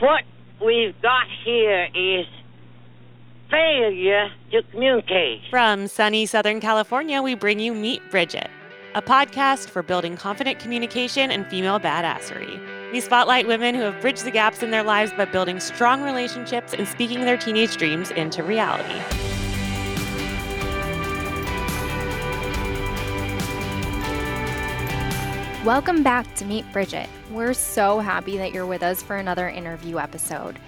what we've got here is failure to communicate. From sunny Southern California, we bring you Meet Bridget, a podcast for building confident communication and female badassery. We spotlight women who have bridged the gaps in their lives by building strong relationships and speaking their teenage dreams into reality. Welcome back to Meet Bridget. We're so happy that you're with us for another interview episode.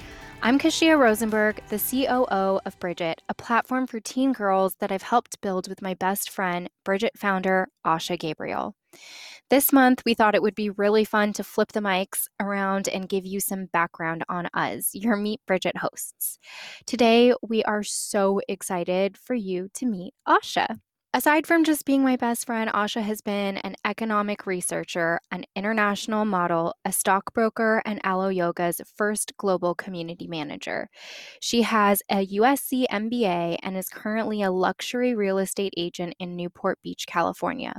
I'm Kashia Rosenberg, the COO of Bridget, a platform for teen girls that I've helped build with my best friend, Bridget founder Asha Gabriel. This month, we thought it would be really fun to flip the mics around and give you some background on us, your Meet Bridget hosts. Today, we are so excited for you to meet Asha. Aside from just being my best friend, Asha has been an economic researcher, an international model, a stockbroker, and Alo Yoga's first global community manager. She has a USC MBA and is currently a luxury real estate agent in Newport Beach, California.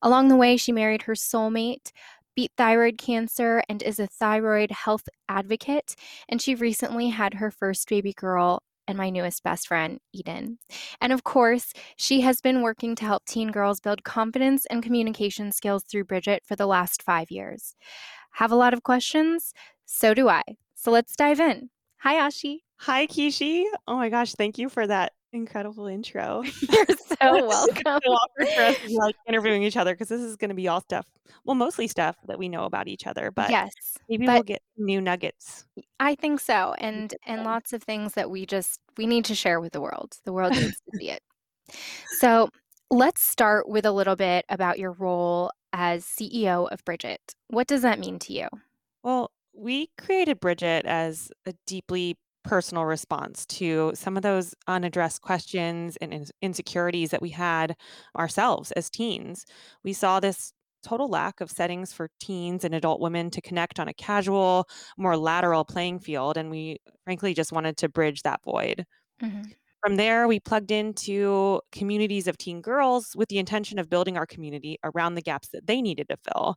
Along the way, she married her soulmate, beat thyroid cancer, and is a thyroid health advocate. And she recently had her first baby girl and my newest best friend, Eden. And of course, she has been working to help teen girls build confidence and communication skills through Bridget for the last five years. Have a lot of questions? So do I. So let's dive in. Hi, Ashi. Hi, Kishi. Oh my gosh, thank you for that incredible intro. You're so welcome. awkward for us like interviewing each other because this is going to be all stuff. Well, mostly stuff that we know about each other, but yes, maybe but we'll get new nuggets. I think so, and and lots of things that we just we need to share with the world. The world needs to see it. So let's start with a little bit about your role as CEO of Bridget. What does that mean to you? Well, we created Bridget as a deeply personal response to some of those unaddressed questions and insecurities that we had ourselves as teens. We saw this total lack of settings for teens and adult women to connect on a casual, more lateral playing field. And we frankly just wanted to bridge that void. Mm-hmm. From there, we plugged into communities of teen girls with the intention of building our community around the gaps that they needed to fill.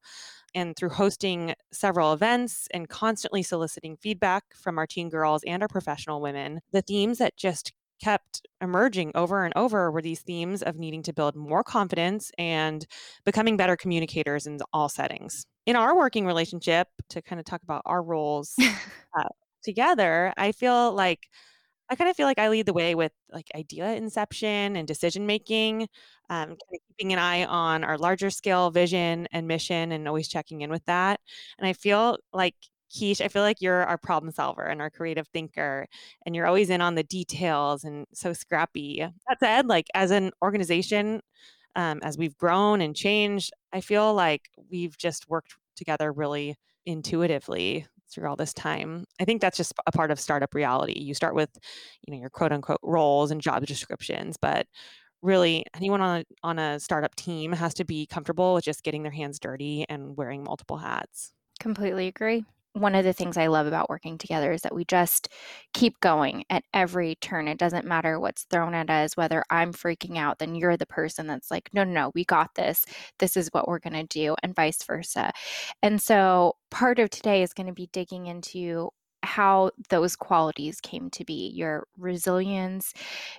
And through hosting several events and constantly soliciting feedback from our teen girls and our professional women, the themes that just kept emerging over and over were these themes of needing to build more confidence and becoming better communicators in all settings. In our working relationship, to kind of talk about our roles uh, together, I feel like I kind of feel like I lead the way with like idea inception and decision making, um, kind of keeping an eye on our larger scale vision and mission and always checking in with that. And I feel like Keish, I feel like you're our problem solver and our creative thinker, and you're always in on the details and so scrappy. That said, like as an organization, um, as we've grown and changed, I feel like we've just worked together really intuitively through all this time. I think that's just a part of startup reality. You start with, you know, your quote unquote roles and job descriptions, but really anyone on a, on a startup team has to be comfortable with just getting their hands dirty and wearing multiple hats. Completely agree one of the things I love about working together is that we just keep going at every turn. It doesn't matter what's thrown at us, whether I'm freaking out, then you're the person that's like, no, no, no, we got this. This is what we're going to do, and vice versa. And so part of today is going to be digging into how those qualities came to be your resilience,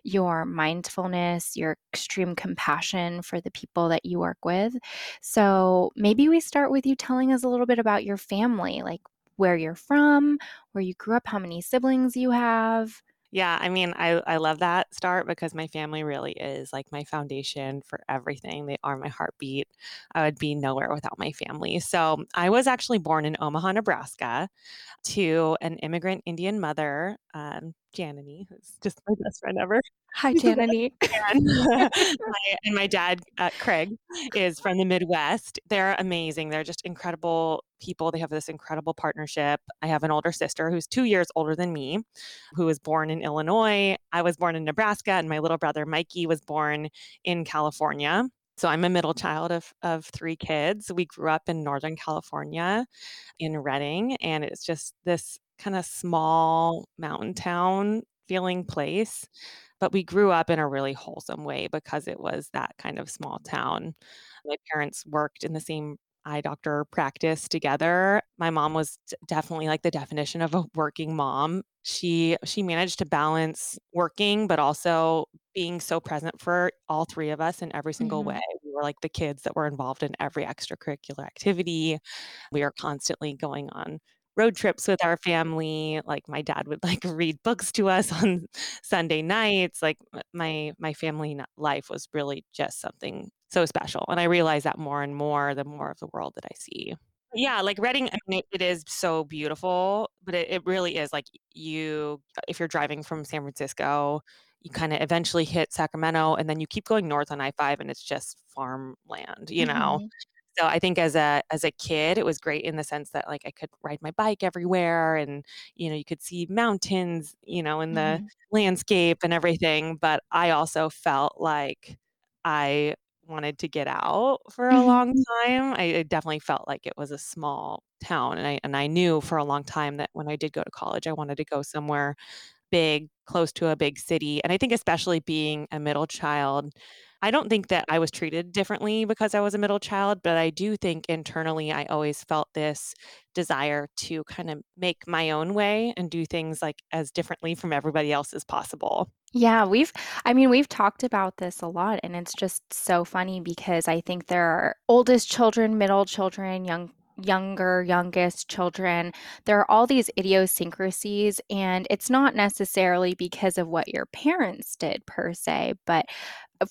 your mindfulness, your extreme compassion for the people that you work with. So, maybe we start with you telling us a little bit about your family. Like, where you're from, where you grew up, how many siblings you have. Yeah, I mean, I, I love that start because my family really is like my foundation for everything. They are my heartbeat. I would be nowhere without my family. So I was actually born in Omaha, Nebraska to an immigrant Indian mother, um, Janani, who's just my best friend ever. Hi, Janani. and, my, and my dad, uh, Craig, is from the Midwest. They're amazing. They're just incredible people. They have this incredible partnership. I have an older sister who's two years older than me, who was born in Illinois. I was born in Nebraska, and my little brother, Mikey, was born in California. So I'm a middle child of, of three kids. We grew up in Northern California in Redding, and it's just this kind of small mountain town feeling place. But we grew up in a really wholesome way because it was that kind of small town. My parents worked in the same eye doctor practice together. My mom was definitely like the definition of a working mom. She she managed to balance working but also being so present for all three of us in every single Mhm. way. We were like the kids that were involved in every extracurricular activity. We are constantly going on road trips with our family. Like my dad would like read books to us on Sunday nights. Like my my family life was really just something so special. And I realize that more and more the more of the world that I see. Yeah, like Redding, I mean, it is so beautiful, but it, it really is like you, if you're driving from San Francisco, you kind of eventually hit Sacramento and then you keep going north on I-5 and it's just farmland, you know? Mhm. So I think as a as a kid, it was great in the sense that like I could ride my bike everywhere and you know, you could see mountains, you know, in the Mhm. landscape and everything, but I also felt like I wanted to get out for a Mhm. long time. I, I definitely felt like it was a small town and I and I knew for a long time that when I did go to college, I wanted to go somewhere big, close to a big city. And I think especially being a middle child, I don't think that I was treated differently because I was a middle child, but I do think internally I always felt this desire to kind of make my own way and do things like as differently from everybody else as possible. Yeah, we've I mean, we've talked about this a lot, and it's just so funny because I think there are oldest children, middle children, young younger, youngest children. There are all these idiosyncrasies, and it's not necessarily because of what your parents did per se, but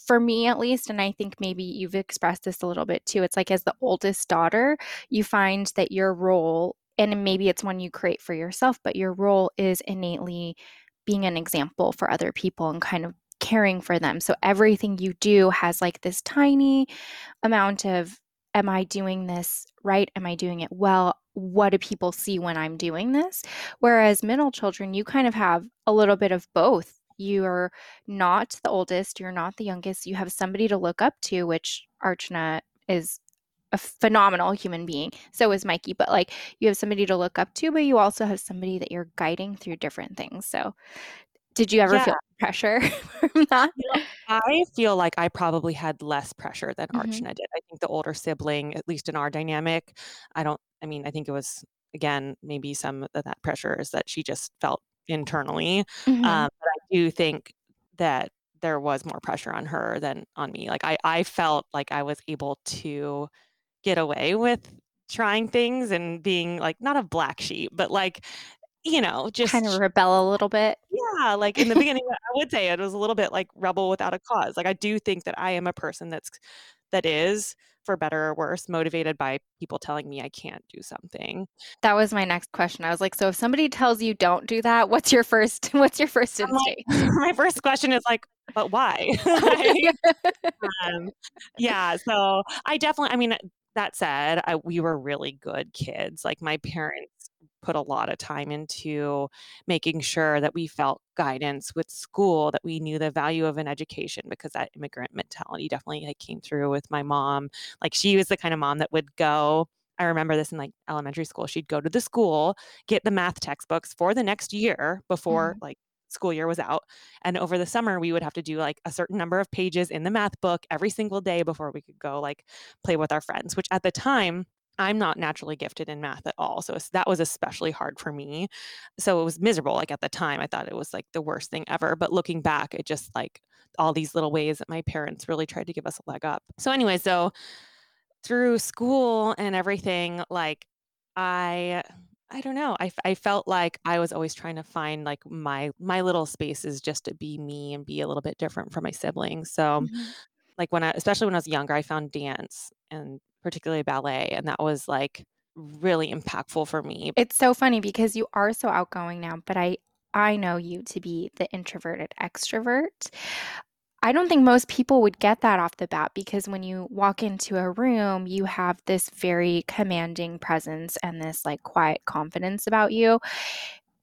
for me at least, and I think maybe you've expressed this a little bit too, it's like as the oldest daughter, you find that your role, and maybe it's one you create for yourself, but your role is innately being an example for other people and kind of caring for them. So everything you do has like this tiny amount of am I doing this right? Am I doing it well? What do people see when I'm doing this? Whereas middle children, you kind of have a little bit of both. You're not the oldest, you're not the youngest, you have somebody to look up to, which Archana is a phenomenal human being. So is Mikey, but like you have somebody to look up to, but you also have somebody that you're guiding through different things. So did you ever Yeah, feel pressure from that? you know, I feel like I probably had less pressure than Mhm, Archana did. I think the older sibling, at least in our dynamic, I don't, I mean, I think it was, again, maybe some of that pressure is that she just felt internally. mhm. Um, but I do think that there was more pressure on her than on me. Like I, I felt like I was able to get away with trying things and being like not a black sheep, but like, you know, just Kind of rebel a little bit. yeah, like in the beginning, I would say it was a little bit like rebel without a cause. Like I do think that I am a person that's that is, for better or worse, motivated by people telling me I can't do something. That was my next question. I was like, "So if somebody tells you don't do that, what's your first what's your first I'm like, my first question is like, but why? Um, yeah, so I definitely, I mean, that said, I, we were really good kids. Like my parents put a lot of time into making sure that we felt guidance with school, that we knew the value of an education because that immigrant mentality definitely like came through with my mom. Like she was the kind of mom that would go. I remember this in like elementary school. She'd go to the school, get the math textbooks for the next year before Mhm, like school year was out and over the summer, we would have to do like a certain number of pages in the math book every single day before we could go like play with our friends, which at the time, I'm not naturally gifted in math at all. So that was especially hard for me. So it was miserable. Like at the time, I thought it was like the worst thing ever. But looking back, it just like all these little ways that my parents really tried to give us a leg up. So, anyway, so through school and everything, like I I don't know. I, I felt like I was always trying to find like my my little spaces just to be me and be a little bit different from my siblings. So mhm. like when I especially when I was younger, I found dance and particularly ballet, and that was like really impactful for me. It's so funny because you are so outgoing now, but I I know you to be the introverted extrovert. I don't think most people would get that off the bat because when you walk into a room, you have this very commanding presence and this like quiet confidence about you.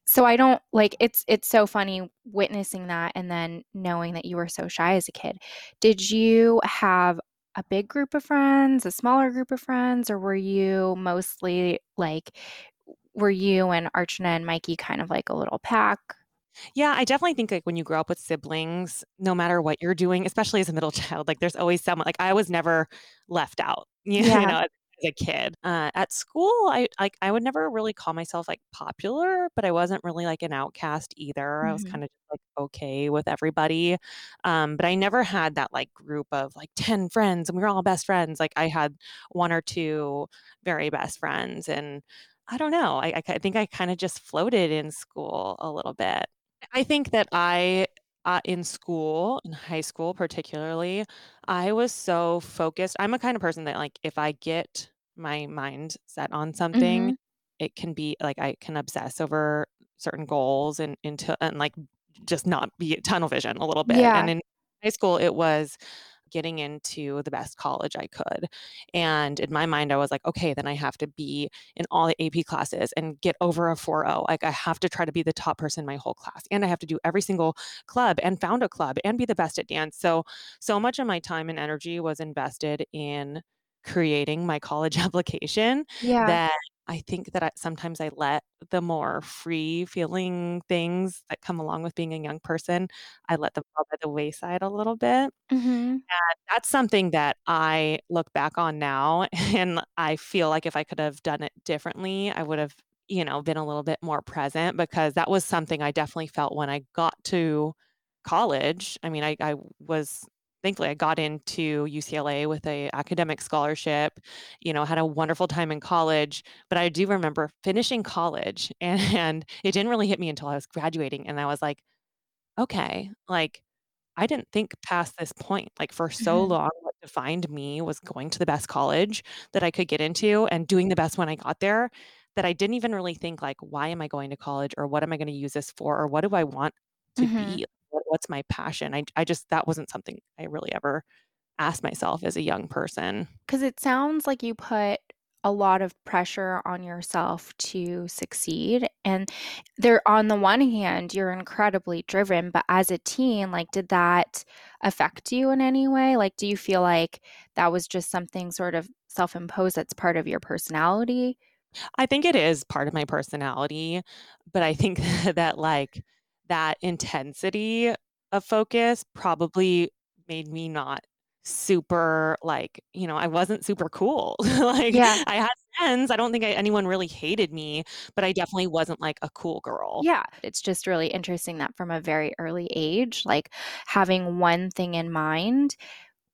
So I don't like it's it's so funny witnessing that and then knowing that you were so shy as a kid. Did you have a big group of friends, a smaller group of friends, or were you mostly like were you and Archana and Mikey kind of like a little pack? Yeah, I definitely think like when you grow up with siblings, no matter what you're doing, especially as a middle child, like there's always someone like I was never left out. You Yeah. know, as a kid. Uh, at school, I like I would never really call myself like popular, but I wasn't really like an outcast either. I was Mhm. kind of like okay with everybody. Um, but I never had that like group of like 10 friends and we were all best friends. Like I had one or two very best friends and I don't know. I I think I kind of just floated in school a little bit. I think that I, uh, in school, in high school particularly, I was so focused. I'm a kind of person that, like, if I get my mind set on something, Mhm. it can be like I can obsess over certain goals and into and like just not be tunnel vision a little bit. And Yeah. in high school, it was getting into the best college I could. And in my mind, I was like, okay, then I have to be in all the AP classes and get over a 4.0. Like I have to try to be the top person in my whole class. And I have to do every single club and found a club and be the best at dance. So so much of my time and energy was invested in creating my college application Yeah. that I think that I, sometimes I let the more free feeling things that come along with being a young person, I let them fall by the wayside a little bit. Mhm. That's something that I look back on now, and I feel like if I could have done it differently, I would have, you know, been a little bit more present because that was something I definitely felt when I got to college. I mean, I I was thankfully I got into UCLA with a academic scholarship, you know, had a wonderful time in college, but I do remember finishing college and, and it didn't really hit me until I was graduating and I was like, okay, like I didn't think past this point. Like for so Mhm. long, what defined me was going to the best college that I could get into and doing the best when I got there that I didn't even really think like, why am I going to college or what am I going to use this for or what do I want to Mhm. be? What, what's my passion? I, I just, that wasn't something I really ever asked myself as a young person. Because it sounds like you put a lot of pressure on yourself to succeed, and there on the one hand, you're incredibly driven, but as a teen, like, did that affect you in any way? Like, do you feel like that was just something sort of self-imposed that's part of your personality? I think it is part of my personality, but I think that like that intensity of focus probably made me not super like, you know, I wasn't super cool. like Yeah. I had friends. I don't think I, anyone really hated me, but I definitely wasn't like a cool girl. Yeah, it's just really interesting that from a very early age, like, having one thing in mind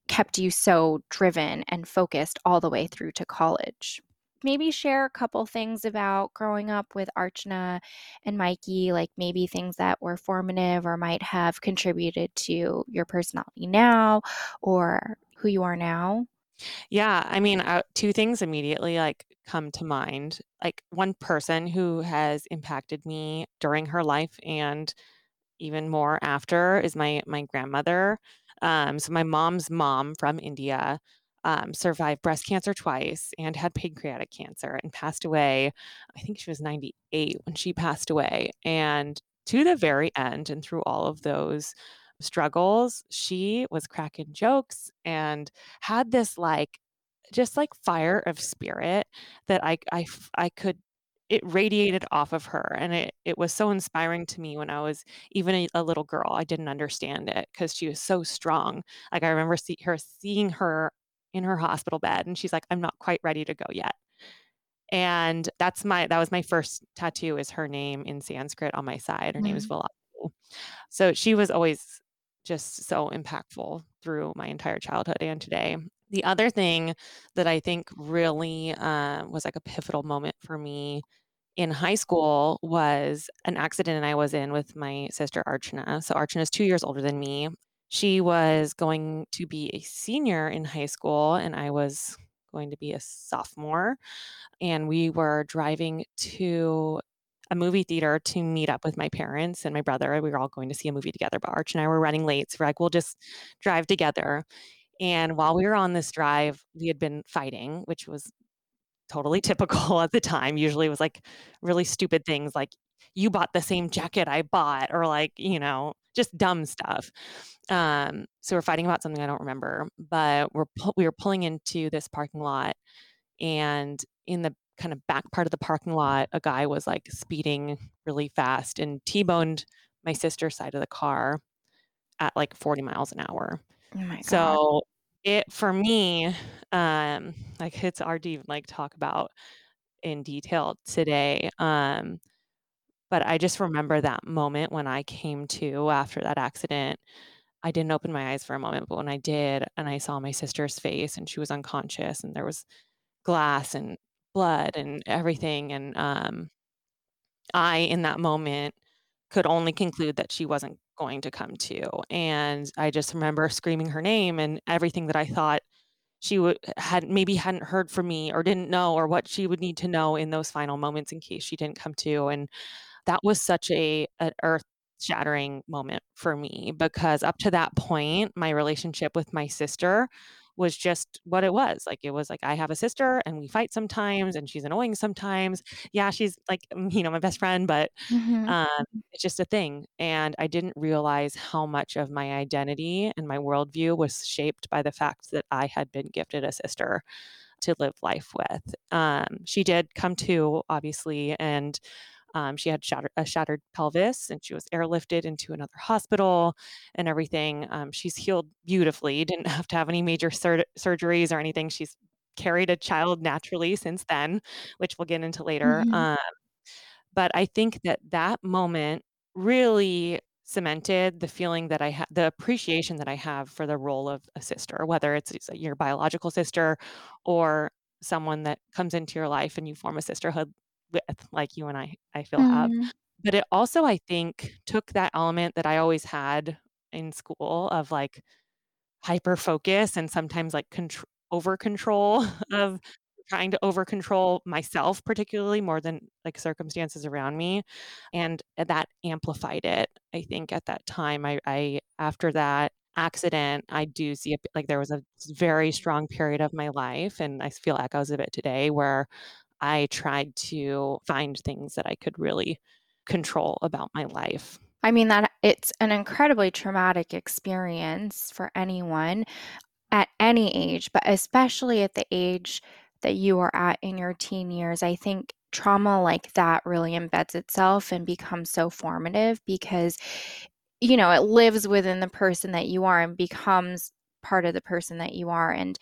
kept you so driven and focused all the way through to college. Maybe share a couple things about growing up with Archana and Mikey, like maybe things that were formative or might have contributed to your personality now or who you are now. Yeah, I mean, uh, two things immediately like come to mind. Like one person who has impacted me during her life and even more after is my my grandmother. Um, so my mom's mom from India um, survived breast cancer twice and had pancreatic cancer and passed away. I think she was 98 when she passed away. And to the very end, and through all of those struggles, she was cracking jokes and had this like just like fire of spirit that I, I, I could it radiated off of her and it it was so inspiring to me when I was even a, a little girl. I didn't understand it because she was so strong. Like I remember see her seeing her in her hospital bed and she's like, I'm not quite ready to go yet. And that's my that was my first tattoo is her name in Sanskrit on my side. Her name is Mm. Villasini. So she was always just so impactful through my entire childhood and today. The other thing that I think really uh, was like a pivotal moment for me in high school was an accident I was in with my sister Archana. So Archana is two years older than me. She was going to be a senior in high school, and I was going to be a sophomore. And we were driving to a movie theater to meet up with my parents and my brother. We were all going to see a movie together, but Arch and I were running late. So we're like, we'll just drive together. And while we were on this drive, we had been fighting, which was totally typical at the time. Usually it was like really stupid things like you bought the same jacket I bought or like, you know, just dumb stuff. Um, so we're fighting about something I don't remember, but we're pu- we were pulling into this parking lot and in the kind of back part of the parking lot, a guy was like speeding really fast and T-boned my sister's side of the car at like 40 miles an hour. Oh. So It for me, um, like, it's hard to even, like, talk about in detail today, um, but I just remember that moment when I came to after that accident. I didn't open my eyes for a moment, but when I did and I saw my sister's face and she was unconscious and there was glass and blood and everything, and, um I, in that moment, could only conclude that she wasn't going to come to, and I just remember screaming her name and everything that I thought she would had maybe hadn't heard from me or didn't know or what she would need to know in those final moments in case she didn't come to, and that was such a an earth-shattering moment for me because up to that point, my relationship with my sister was just what it was. Like, it was like, I have a sister and we fight sometimes and she's annoying sometimes. Yeah, she's like, you know, my best friend, but Mhm. um, it's just a thing. And I didn't realize how much of my identity and my worldview was shaped by the fact that I had been gifted a sister to live life with. Um, she did come to, obviously, and um, she had shattered, a shattered pelvis and she was airlifted into another hospital and everything. Um, she's healed beautifully, didn't have to have any major sur- surgeries or anything. She's carried a child naturally since then, which we'll get into later. Mhm. Um, but I think that that moment really cemented the feeling that I had, the appreciation that I have for the role of a sister, whether it's your biological sister or someone that comes into your life and you form a sisterhood with, like you and I, I feel have. Mm. But it also, I think, took that element that I always had in school of like hyper focus and sometimes like contr- over control of trying to over control myself particularly more than like circumstances around me and that amplified it i think at that time i, I after that accident i do see it like there was a very strong period of my life and i feel echoes of it today where i tried to find things that i could really control about my life I mean that it's an incredibly traumatic experience for anyone at any age, but especially at the age that you are at in your teen years. I think trauma like that really embeds itself and becomes so formative because you know, it lives within the person that you are and becomes part of the person that you are and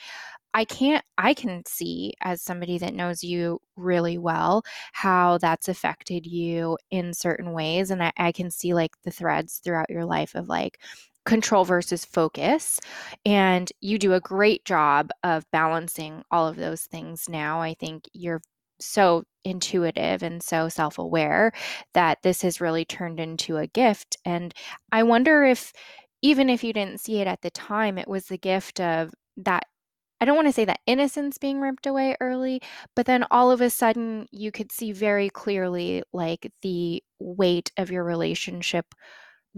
I can't I can see as somebody that knows you really well how that's affected you in certain ways. And I, I can see like the threads throughout your life of like control versus focus. And you do a great job of balancing all of those things now. I think you're so intuitive and so self aware that this has really turned into a gift. And I wonder if, even if you didn't see it at the time, it was the gift of that I don't want to say that innocence being ripped away early, but then all of a sudden you could see very clearly like the weight of your relationship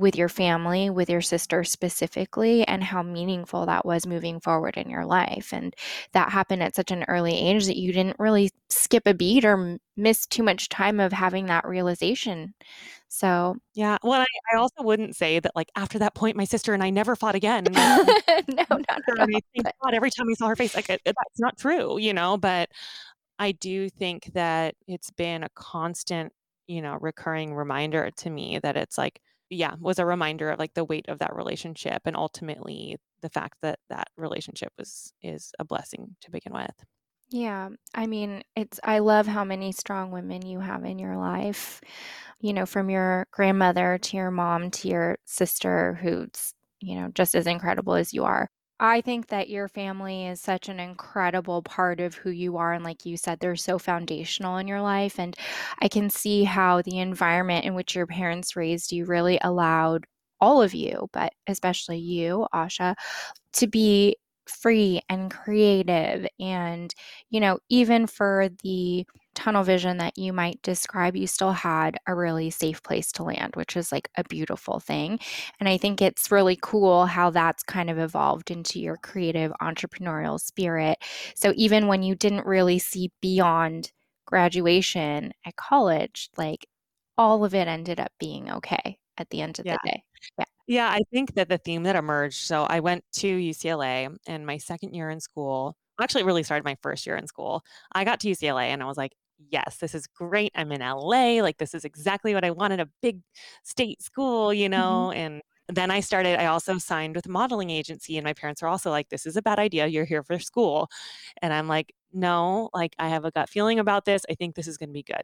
with your family, with your sister specifically, and how meaningful that was moving forward in your life. And that happened at such an early age that you didn't really skip a beat or miss too much time of having that realization. So, Yeah, well, I I also wouldn't say that, like, after that point, my sister and I never fought again, and I still no, not at all. But God every time I saw her face, like, it it that's not true, you know, but I do think that it's been a constant, you know, recurring reminder to me that it's like yeah, was a reminder of, like, the weight of that relationship and ultimately the fact that that relationship was is a blessing to begin with. Yeah, I mean, it's I love how many strong women you have in your life. You know, from your grandmother to your mom to your sister who's, you know, just as incredible as you are. I think that your family is such an incredible part of who you are and like you said they're so foundational in your life and I can see how the environment in which your parents raised you really allowed all of you, but especially you, Asha, to be free and creative and you know even for the tunnel vision that you might describe you still had a really safe place to land which is like a beautiful thing and i think it's really cool how that's kind of evolved into your creative entrepreneurial spirit. So even when you didn't really see beyond graduation at college like all of it ended up being okay at the end of Yeah. the day. Yeah. Yeah, I think that the theme that emerged so I went to UCLA and my second year in school actually, really started my first year in school. I got to UCLA and I was like, "Yes, this is great. I'm in LA, like, this is exactly what I wanted, a big state school," you Mhm. know, and then I started, I also signed with a modeling agency, and my parents were also like, This is a bad idea. You're here for school. And I'm like, No, like I have a gut feeling about this. I think this is going to be good.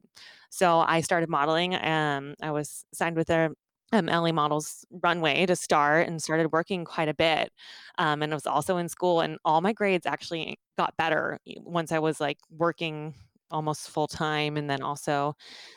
So I started modeling. Um, I was signed with a um, LA Models runway to start and started working quite a bit. Um, and I was also in school, and all my grades actually got better once I was like working almost full time and then also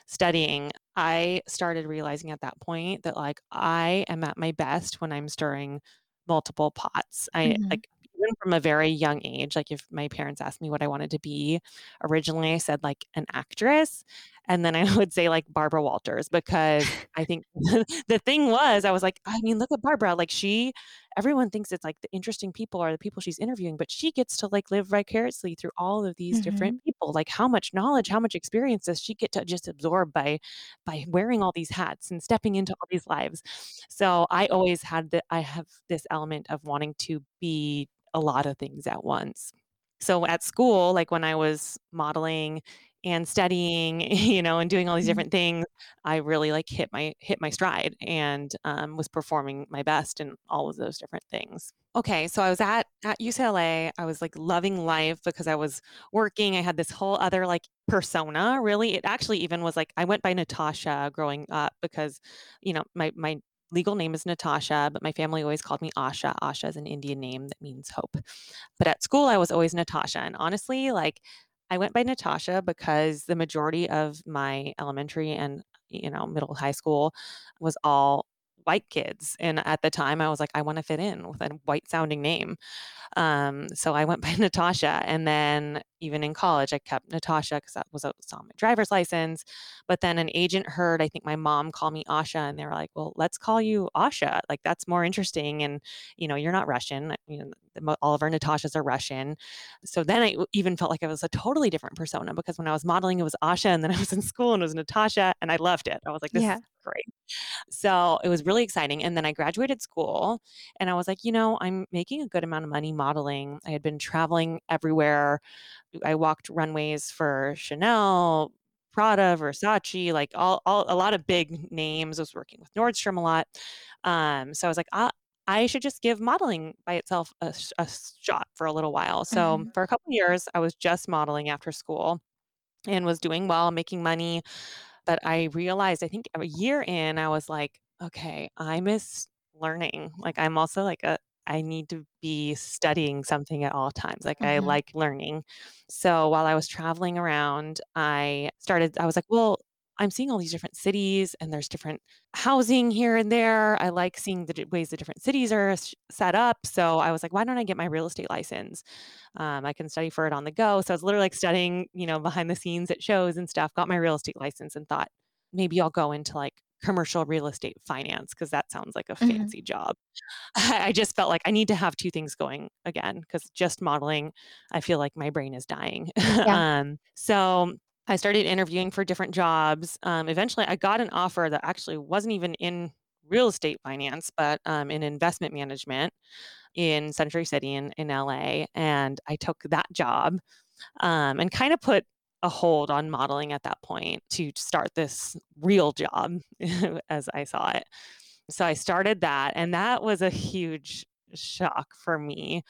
studying. I started realizing at that point that like I am at my best when I'm stirring multiple pots. I Mhm. like even from a very young age, like if my parents asked me what I wanted to be, originally I said like an actress. And then I would say like Barbara Walters because I think the thing was, I was like, I mean, look at Barbara. Like she, everyone thinks it's like the interesting people are the people she's interviewing, but she gets to like live vicariously through all of these Mhm. different people. Like how much knowledge, how much experience does she get to just absorb by by wearing all these hats and stepping into all these lives? So I always had that I have this element of wanting to be a lot of things at once. So at school, like when I was modeling and studying, you know, and doing all these Mhm. different things, I really like hit my hit my stride and um, was performing my best in all of those different things. Okay, so I was at at UCLA. I was like loving life because I was working. I had this whole other like persona. Really, it actually even was like I went by Natasha growing up because, you know, my my legal name is Natasha, but my family always called me Asha. Asha is an Indian name that means hope. But at school, I was always Natasha. And honestly, like I went by Natasha because the majority of my elementary and, you know, middle high school was all white kids. And at the time, I was like, I want to fit in with a white sounding name. Um, so I went by Natasha, and then even in college, I kept Natasha because that was, a- was on my driver's license. But then an agent heard, I think my mom called me Asha, and they were like, "Well, let's call you Asha. Like that's more interesting, and you know, you're not Russian. You know, all of our Natashas are Russian." So then I even felt like I was a totally different persona because when I was modeling, it was Asha, and then I was in school and it was Natasha, and I loved it. I was like, "This is Yeah. great." So it was really exciting. And then I graduated school and I was like, you know, I'm making a good amount of money modeling. I had been traveling everywhere. I walked runways for Chanel, Prada, Versace, like all, all a lot of big names. I was working with Nordstrom a lot. Um, so I was like, I, I should just give modeling by itself a, a shot for a little while. So Mhm. for a couple of years, I was just modeling after school and was doing well, making money. But I realized, I think a year in, I was like, okay, I miss learning. Like, I'm also like a, I need to be studying something at all times. Like, I Mhm. like learning. So while I was traveling around, I started, I was like, well, I'm seeing all these different cities and there's different housing here and there. I like seeing the ways the different cities are set up. So I was like, why don't I get my real estate license? Um, I can study for it on the go. So I was literally like studying, you know, behind the scenes at shows and stuff, got my real estate license and thought maybe I'll go into like commercial real estate finance because that sounds like a Mhm. fancy job. I just felt like I need to have two things going again because just modeling, I feel like my brain is dying. Yeah. um, so I started interviewing for different jobs. Um, eventually, I got an offer that actually wasn't even in real estate finance, but um, in investment management in Century City in, in LA. And I took that job um, and kind of put a hold on modeling at that point to start this real job as I saw it. So I started that, and that was a huge shock for me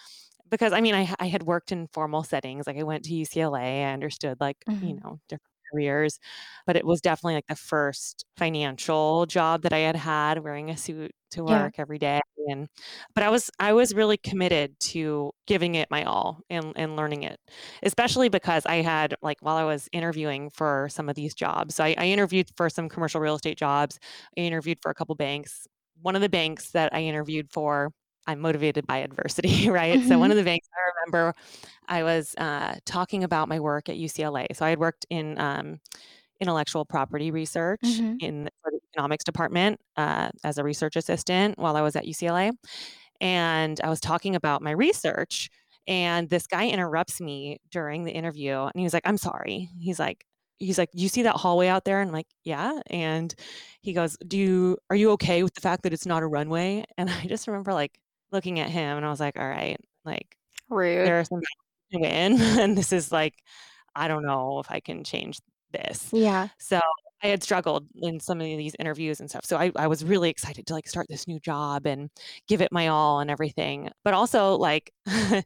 because I mean, I, I had worked in formal settings. Like I went to UCLA, I understood like, you Mhm. know, different careers, but it was definitely like the first financial job that I had had wearing a suit to Yeah. work every day. And, but I was, I was really committed to giving it my all and, and learning it, especially because I had like, while I was interviewing for some of these jobs, so I, I interviewed for some commercial real estate jobs. I interviewed for a couple banks. One of the banks that I interviewed for I'm motivated by adversity, right? So one Mhm. of the banks I remember I was uh, talking about my work at UCLA. So I had worked in um, intellectual property research Mhm. in the economics department uh, as a research assistant while I was at UCLA, and I was talking about my research. And this guy interrupts me during the interview, and he was like, "I'm sorry." He's like, "He's like, you see that hallway out there?" And I'm like, "Yeah." And he goes, "Do you are you okay with the fact that it's not a runway?" And I just remember like looking at him, and I was like, "All right, like Rude. there are some win, and this is like, I don't know if I can change this." Yeah. So I had struggled in some of these interviews and stuff. So I, I was really excited to like start this new job and give it my all and everything. But also like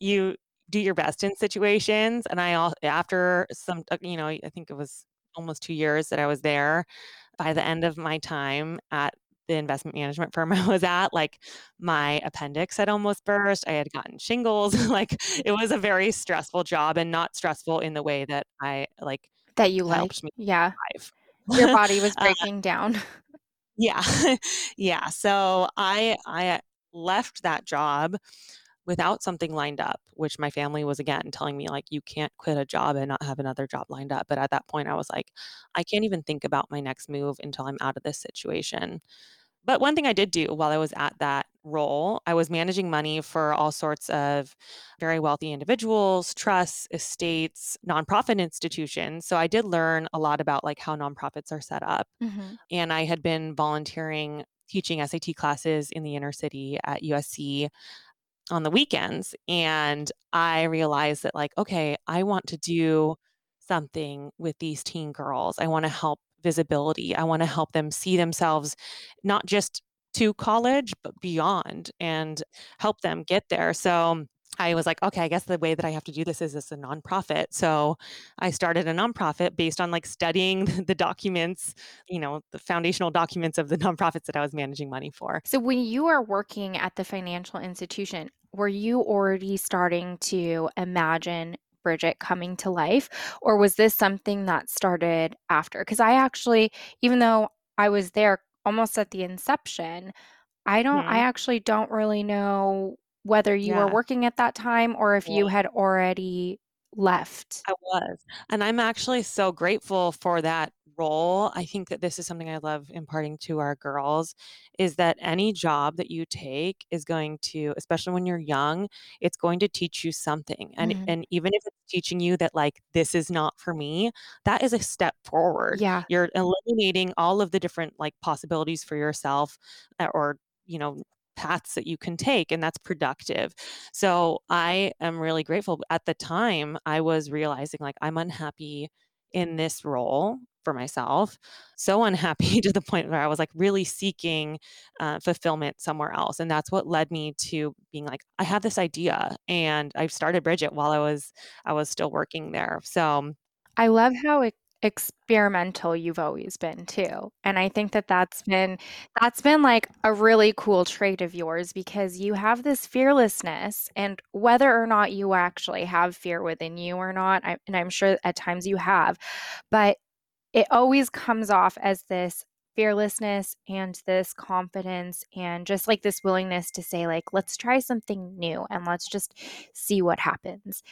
you do your best in situations. And I all after some, uh, you know, I think it was almost two years that I was there. By the end of my time at the investment management firm I was at, like my appendix had almost burst. I had gotten shingles. like it was a very stressful job and not stressful in the way that I like that you like. helped me Yeah. thrive. Your body was uh, breaking down. yeah. yeah. So I I left that job without something lined up, which my family was again telling me like you can't quit a job and not have another job lined up. But at that point I was like, I can't even think about my next move until I'm out of this situation. But one thing I did do while I was at that role, I was managing money for all sorts of very wealthy individuals, trusts, estates, nonprofit institutions. So I did learn a lot about like how nonprofits are set up. hmm And I had been volunteering teaching SAT classes in the inner city at USC on the weekends. And I realized that, like, okay, I want to do something with these teen girls. I want to help visibility. I want to help them see themselves not just to college, but beyond and help them get there. So I was like, okay, I guess the way that I have to do this is as a nonprofit. So I started a nonprofit based on like studying the documents, you know, the foundational documents of the nonprofits that I was managing money for. So when you are working at the financial institution, were you already starting to imagine Bridget coming to life, or was this something that started after? Because I actually, even though I was there almost at the inception, I don't, I Mhm. actually don't really know whether you were working at that time or if you had already left. I was. And I'm actually so grateful for that role. I think that this is something I love imparting to our girls is that any job that you take is going to, especially when you're young, it's going to teach you something. And Mhm. and even if it's teaching you that like this is not for me, that is a step forward. Yeah. You're eliminating all of the different like possibilities for yourself uh, or, you know, paths that you can take and that's productive. So I am really grateful. At the time, I was realizing like I'm unhappy in this role for myself, so unhappy to the point where I was like really seeking uh, fulfillment somewhere else. And that's what led me to being like, I have this idea, and I started Bridget while I was I was still working there. So I love how e experimental you've always been too, and I think that that's been that's been, like, a really cool trait of yours because you have this fearlessness, and whether or not you actually have fear within you or not, I and I'm sure at times you have, but it always comes off as this fearlessness and this confidence and just, like, this willingness to say, like, "Let's try something new and let's just see what happens."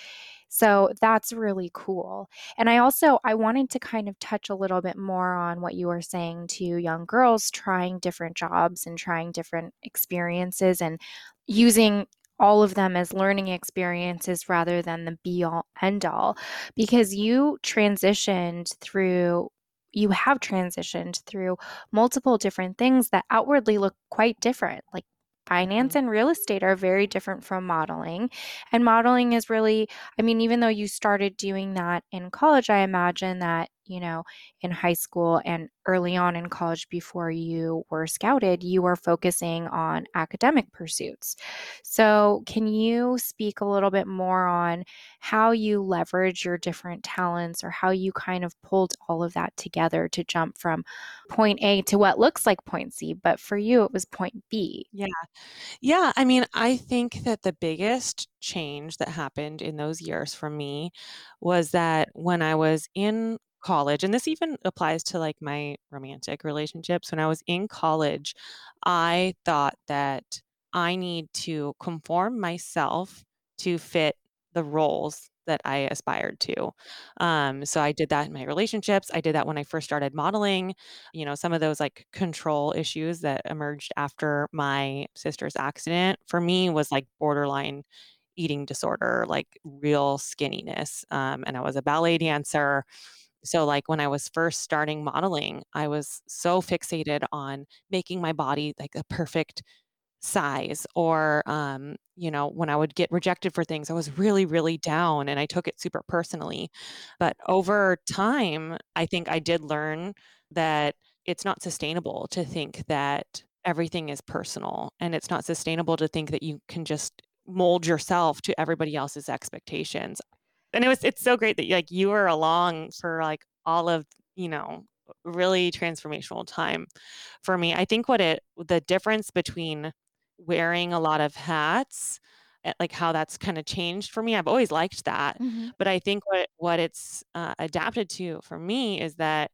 So that's really cool. And I also I wanted to kind of touch a little bit more on what you were saying to young girls trying different jobs and trying different experiences and using all of them as learning experiences rather than the be all end all because you transitioned through you have transitioned through multiple different things that outwardly look quite different like finance Mhm. and real estate are very different from modeling and modeling is really I mean, even though you started doing that in college, I imagine that, you know, in high school and early on in college before you were scouted, you were focusing on academic pursuits. So, can you speak a little bit more on how you leverage your different talents or how you kind of pulled all of that together to jump from point A to what looks like point C, but for you it was point B? yeah. Yeah, I mean, I think that the biggest change that happened in those years for me was that when I was in college, and this even applies to like my romantic relationships, when I was in college, I thought that I need to conform myself to fit the roles that I aspired to. Um, so I did that in my relationships. I did that when I first started modeling you know, some of those like control issues that emerged after my sister's accident for me was like borderline eating disorder, like real skinniness. Um, and I was a ballet dancer. So, like, when I was first starting modeling, I was so fixated on making my body like a perfect size or um, you know when i would get rejected for things i was really really down and i took it super personally. But over time i think i did learn that it's not sustainable to think that everything is personal and it's not sustainable to think that you can just mold yourself to everybody else's expectations and it was it's so great that like you were along for like all of you know really transformational time for me i think what it the difference between wearing a lot of hats eh, like how that's kind of changed for me i've always liked that Mhm. but i think what what it's uh, adapted to for me is that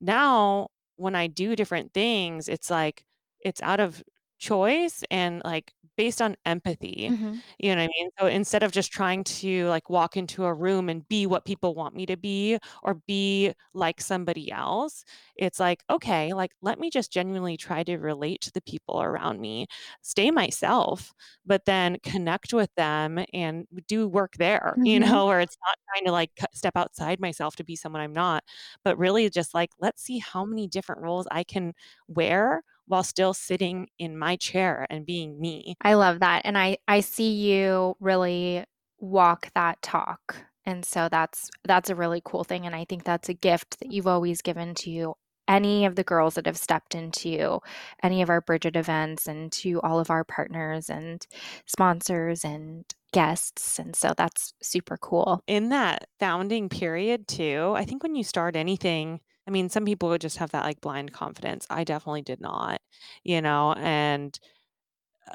now when i do different things it's like it's out of choice and like based on empathy Mhm. you know what I mean? So instead of just trying to like walk into a room and be what people want me to be or be like somebody else, it's like, okay, like let me just genuinely try to relate to the people around me, stay myself, but then connect with them and do work there, you Mhm. know, where it's not trying to like step outside myself to be someone I'm not, but really just like, let's see how many different roles I can wear while still sitting in my chair and being me. I love that. And I I see you really walk that talk. And so that's that's a really cool thing and I think that's a gift that you've always given to any of the girls that have stepped into any of our Bridget events and to all of our partners and sponsors and guests. And so that's super cool. in that founding period too, I think when you start anything, I mean, some people would just have that like blind confidence. I definitely did not, you know, and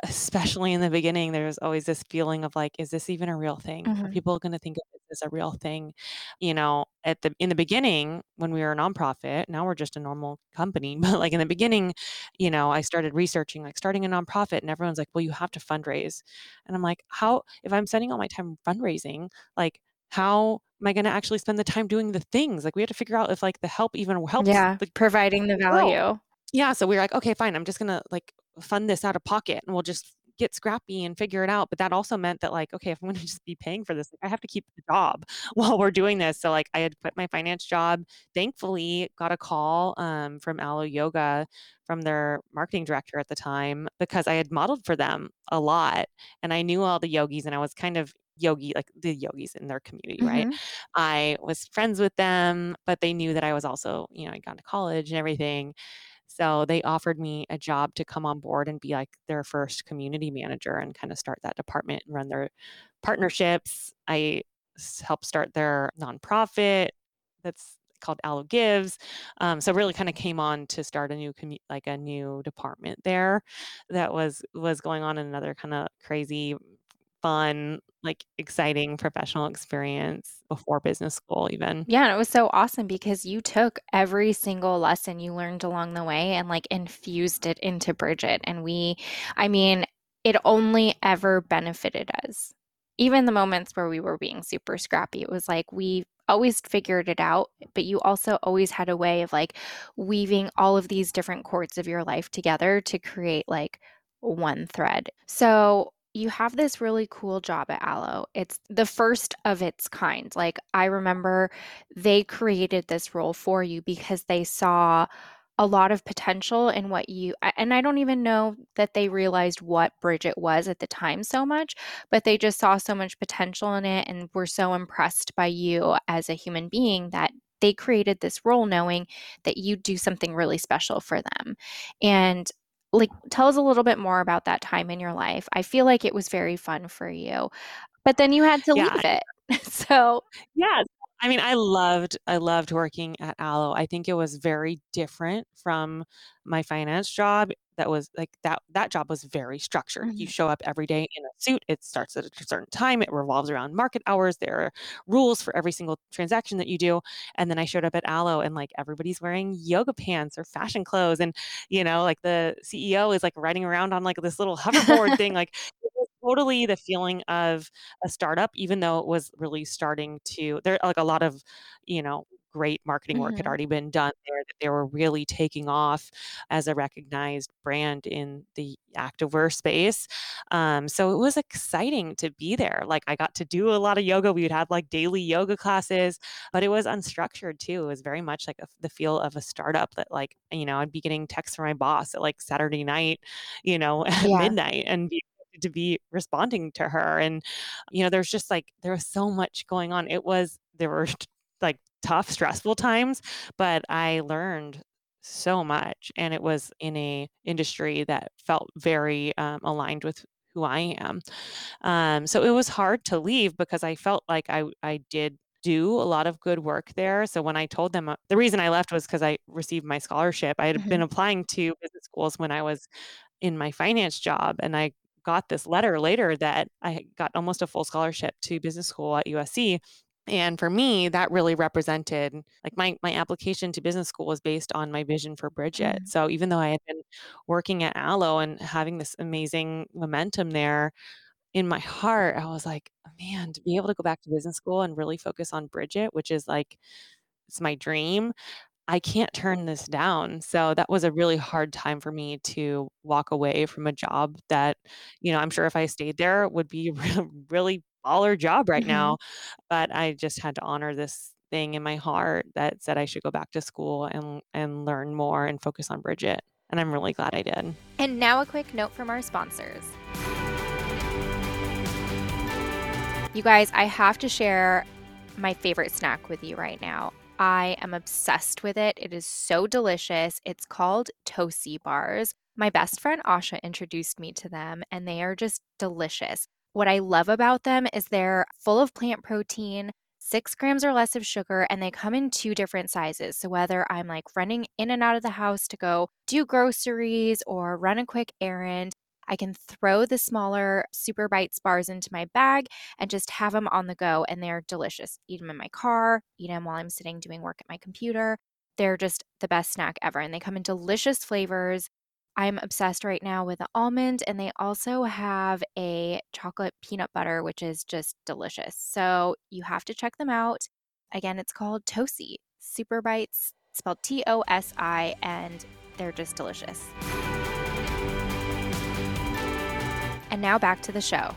especially in the beginning, there's always this feeling of like, is this even a real thing? Are Mhm. people going to think of this as a real thing? You know, at the in the beginning when we were a nonprofit, now we're just a normal company, but like in the beginning, you know, I started researching like starting a nonprofit and everyone's like, "Well, you have to fundraise." And I'm like, "How if I'm spending all my time fundraising, like how am I going to actually spend the time doing the things? Like we have to figure out if like the help even helps Yeah, the providing the world." value. Yeah, so we were like, "Okay, fine, I'm just gonna, like, fund this out of pocket, and we'll just get scrappy and figure it out," but that also meant that, like, okay, if I'm gonna just be paying for this, like, I have to keep the job while we're doing this, so, like, I had quit my finance job, thankfully, got a call, um, from Alo Yoga, from their marketing director at the time, because I had modeled for them a lot, and I knew all the yogis, and I was kind of yogi like, the yogis in their community, right? Mhm. I was friends with them, but they knew that I was also, you know, I'd gone to college and everything. So they offered me a job to come on board and be like their first community manager and kind of start that department and run their partnerships. i helped start their nonprofit that's called Alo Gives. Um, so really kind of came on to start a new commu- like a new department there that was was going on in another kind of crazy fun like exciting professional experience before business school even Yeah, and it was so awesome because you took every single lesson you learned along the way and like infused it into Bridget. And we, I mean, it only ever benefited us. Even the moments where we were being super scrappy, it was like we always figured it out, but you also always had a way of like weaving all of these different chords of your life together to create like one thread. So you have this really cool job at Alo. It's the first of its kind. Like I remember they created this role for you because they saw a lot of potential in what you and I don't even know that they realized what Bridget was at the time so much, but they just saw so much potential in it and were so impressed by you as a human being that they created this role knowing that you do something really special for them. And like tell us a little bit more about that time in your life. I feel like it was very fun for you, but then you had to yeah leave it. So, yeah, I mean, I loved I loved working at Alo. I think it was very different from my finance job that was like that that job was very structured. You Mhm. show up every day in a suit. It starts at a certain time. It revolves around market hours. There are rules for every single transaction that you do. And then I showed up at Alo and like everybody's wearing yoga pants or fashion clothes and you know, like the CEO is like riding around on like this little hoverboard thing like it was totally the feeling of a startup, even though it was really starting to there like a lot of, you know, great marketing work had Mhm. already been done there, that they were really taking off as a recognized brand in the activewear space. Um, so it was exciting to be there. Like I got to do a lot of yoga. We would have like daily yoga classes, but it was unstructured too. It was very much like a, the feel of a startup that like, you know, I'd be getting texts from my boss at like Saturday night, you know, at Yeah. midnight and be to be responding to her. And, you know, there's just like, there was so much going on. It was, there were like tough, stressful times, but I learned so much and it was in a industry that felt very um, aligned with who I am. Um, so it was hard to leave because I felt like I I did do a lot of good work there. So when I told them uh, the reason I left was because I received my scholarship. I had been Mhm. applying to business schools when I was in my finance job, and I got this letter later that I got almost a full scholarship to business school at USC. And for me, that really represented like my my application to business school was based on my vision for Bridget. Mm. So even though I had been working at Alo and having this amazing momentum there, in my heart, I was like, man, to be able to go back to business school and really focus on Bridget, which is like it's my dream. I can't turn this down. So that was a really hard time for me to walk away from a job that, you know, I'm sure if I stayed there would be really baller job right Mhm. now. But I just had to honor this thing in my heart that said I should go back to school and and learn more and focus on Bridget. And I'm really glad I did. And now a quick note from our sponsors. You guys, I have to share my favorite snack with you right now. I am obsessed with it. It is so delicious. It's called Tosi Bars. My best friend Asha introduced me to them, and they are just delicious. What I love about them is they're full of plant protein, six grams or less of sugar, and they come in two different sizes. So, whether I'm like running in and out of the house to go do groceries or run a quick errand, I can throw the smaller Super Bites bars into my bag and just have them on the go. And they're delicious. Eat them in my car, eat them while I'm sitting doing work at my computer. They're just the best snack ever. And they come in delicious flavors. I'm obsessed right now with the almond, and they also have a chocolate peanut butter, which is just delicious. So you have to check them out. Again, it's called Tosi Super Bites, spelled T O S I, and they're just delicious. And now back to the show.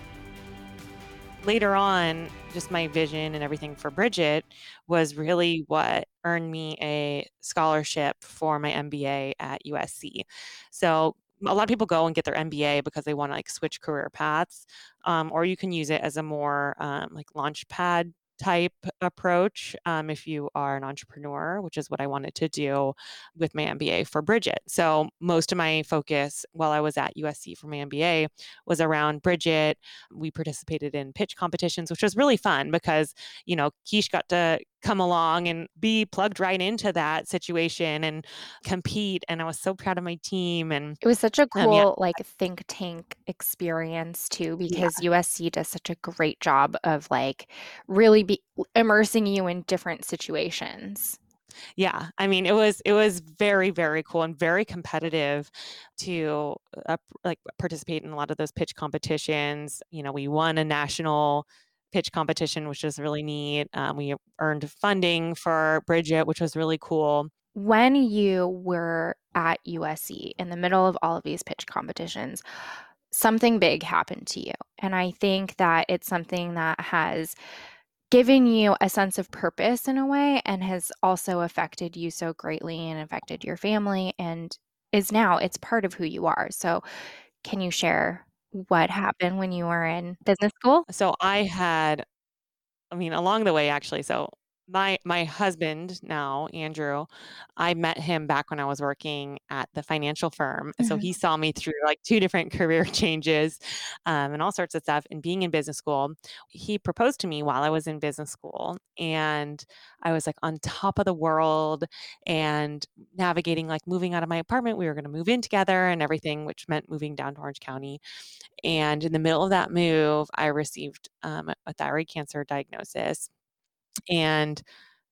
Later on, just my vision and everything for Bridget was really what earned me a scholarship for my MBA at USC. So a lot of people go and get their MBA because they want to like switch career paths, um, or you can use it as a more um, like launch pad type approach um, if you are an entrepreneur, which is what I wanted to do with my MBA for Bridget. So most of my focus while I was at USC for my MBA was around Bridget. We participated in pitch competitions, which was really fun because, you know, Keish got to come along and be plugged right into that situation and compete. And I was so proud of my team. And It was such a um, yeah, cool, like, think tank experience too, yeah, because USC does such a great job of like really be immersing you in different situations. yeah. I mean, it was it was very very cool and very competitive to uh, like participate in a lot of those pitch competitions. You know, we won a national pitch competition, which was really neat. Um, we earned funding for Bridget, which was really cool. When you were at USC in the middle of all of these pitch competitions, something big happened to you. And I think that it's something that has given you a sense of purpose in a way and has also affected you so greatly and affected your family and is now it's part of who you are. So, can you share what happened when you were in business school? So I had I mean, along the way, actually. So my my husband now, Andrew, I met him back when I was working at the financial firm. So Mhm. he saw me through like two different career changes um, and all sorts of stuff. And being in business school, he proposed to me while I was in business school, and I was like on top of the world and navigating like moving out of my apartment. We were going to move in together and everything, which meant moving down to Orange County. And in the middle of that move, I received um, a thyroid cancer diagnosis. And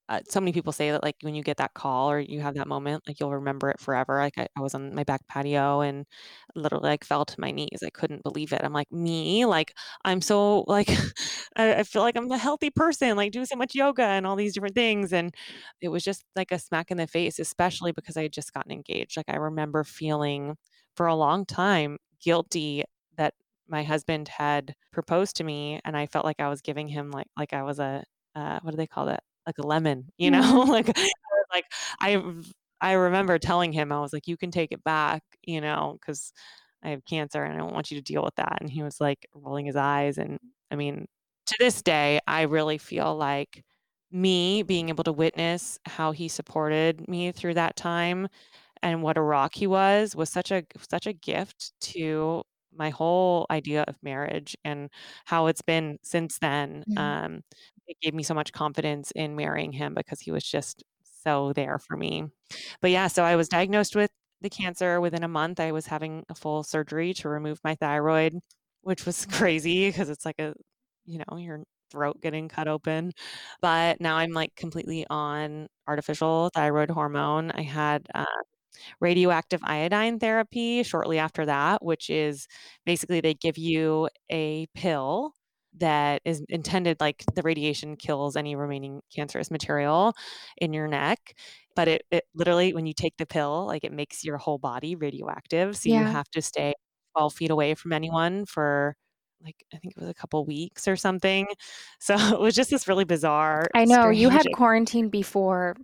uh, so many people say that like when you get that call or you have that moment, like you'll remember it forever. Like I, I was on my back patio and literally like fell to my knees. I couldn't believe it. I'm like, me, like I'm so like I, I feel like I'm a healthy person, like doing so much yoga and all these different things. And it was just like a smack in the face, especially because I had just gotten engaged. Like I remember feeling for a long time guilty that my husband had proposed to me and I felt like I was giving him like like I was a uh, what do they call that? Like a lemon, you know? Mhm. like like I I remember telling him I was like you can take it back, you know, cuz I have cancer and I don't want you to deal with that and he was like rolling his eyes and I mean to this day I really feel like me being able to witness how he supported me through that time and what a rock he was was such a such a gift to my whole idea of marriage and how it's been since then. Mhm. Um, it gave me so much confidence in marrying him because he was just so there for me. But yeah, so I was diagnosed with the cancer within a month. I was having a full surgery to remove my thyroid, which was crazy because it's like a, you know, your throat getting cut open. But now I'm like completely on artificial thyroid hormone. I had uh, radioactive iodine therapy shortly after that, which is basically they give you a pill that is intended like the radiation kills any remaining cancerous material in your neck. But it, it literally, when you take the pill, like it makes your whole body radioactive. So you have to stay 12 feet away from anyone for like, I think it was a couple weeks or something. So it was just this really bizarre, I know you had quarantine before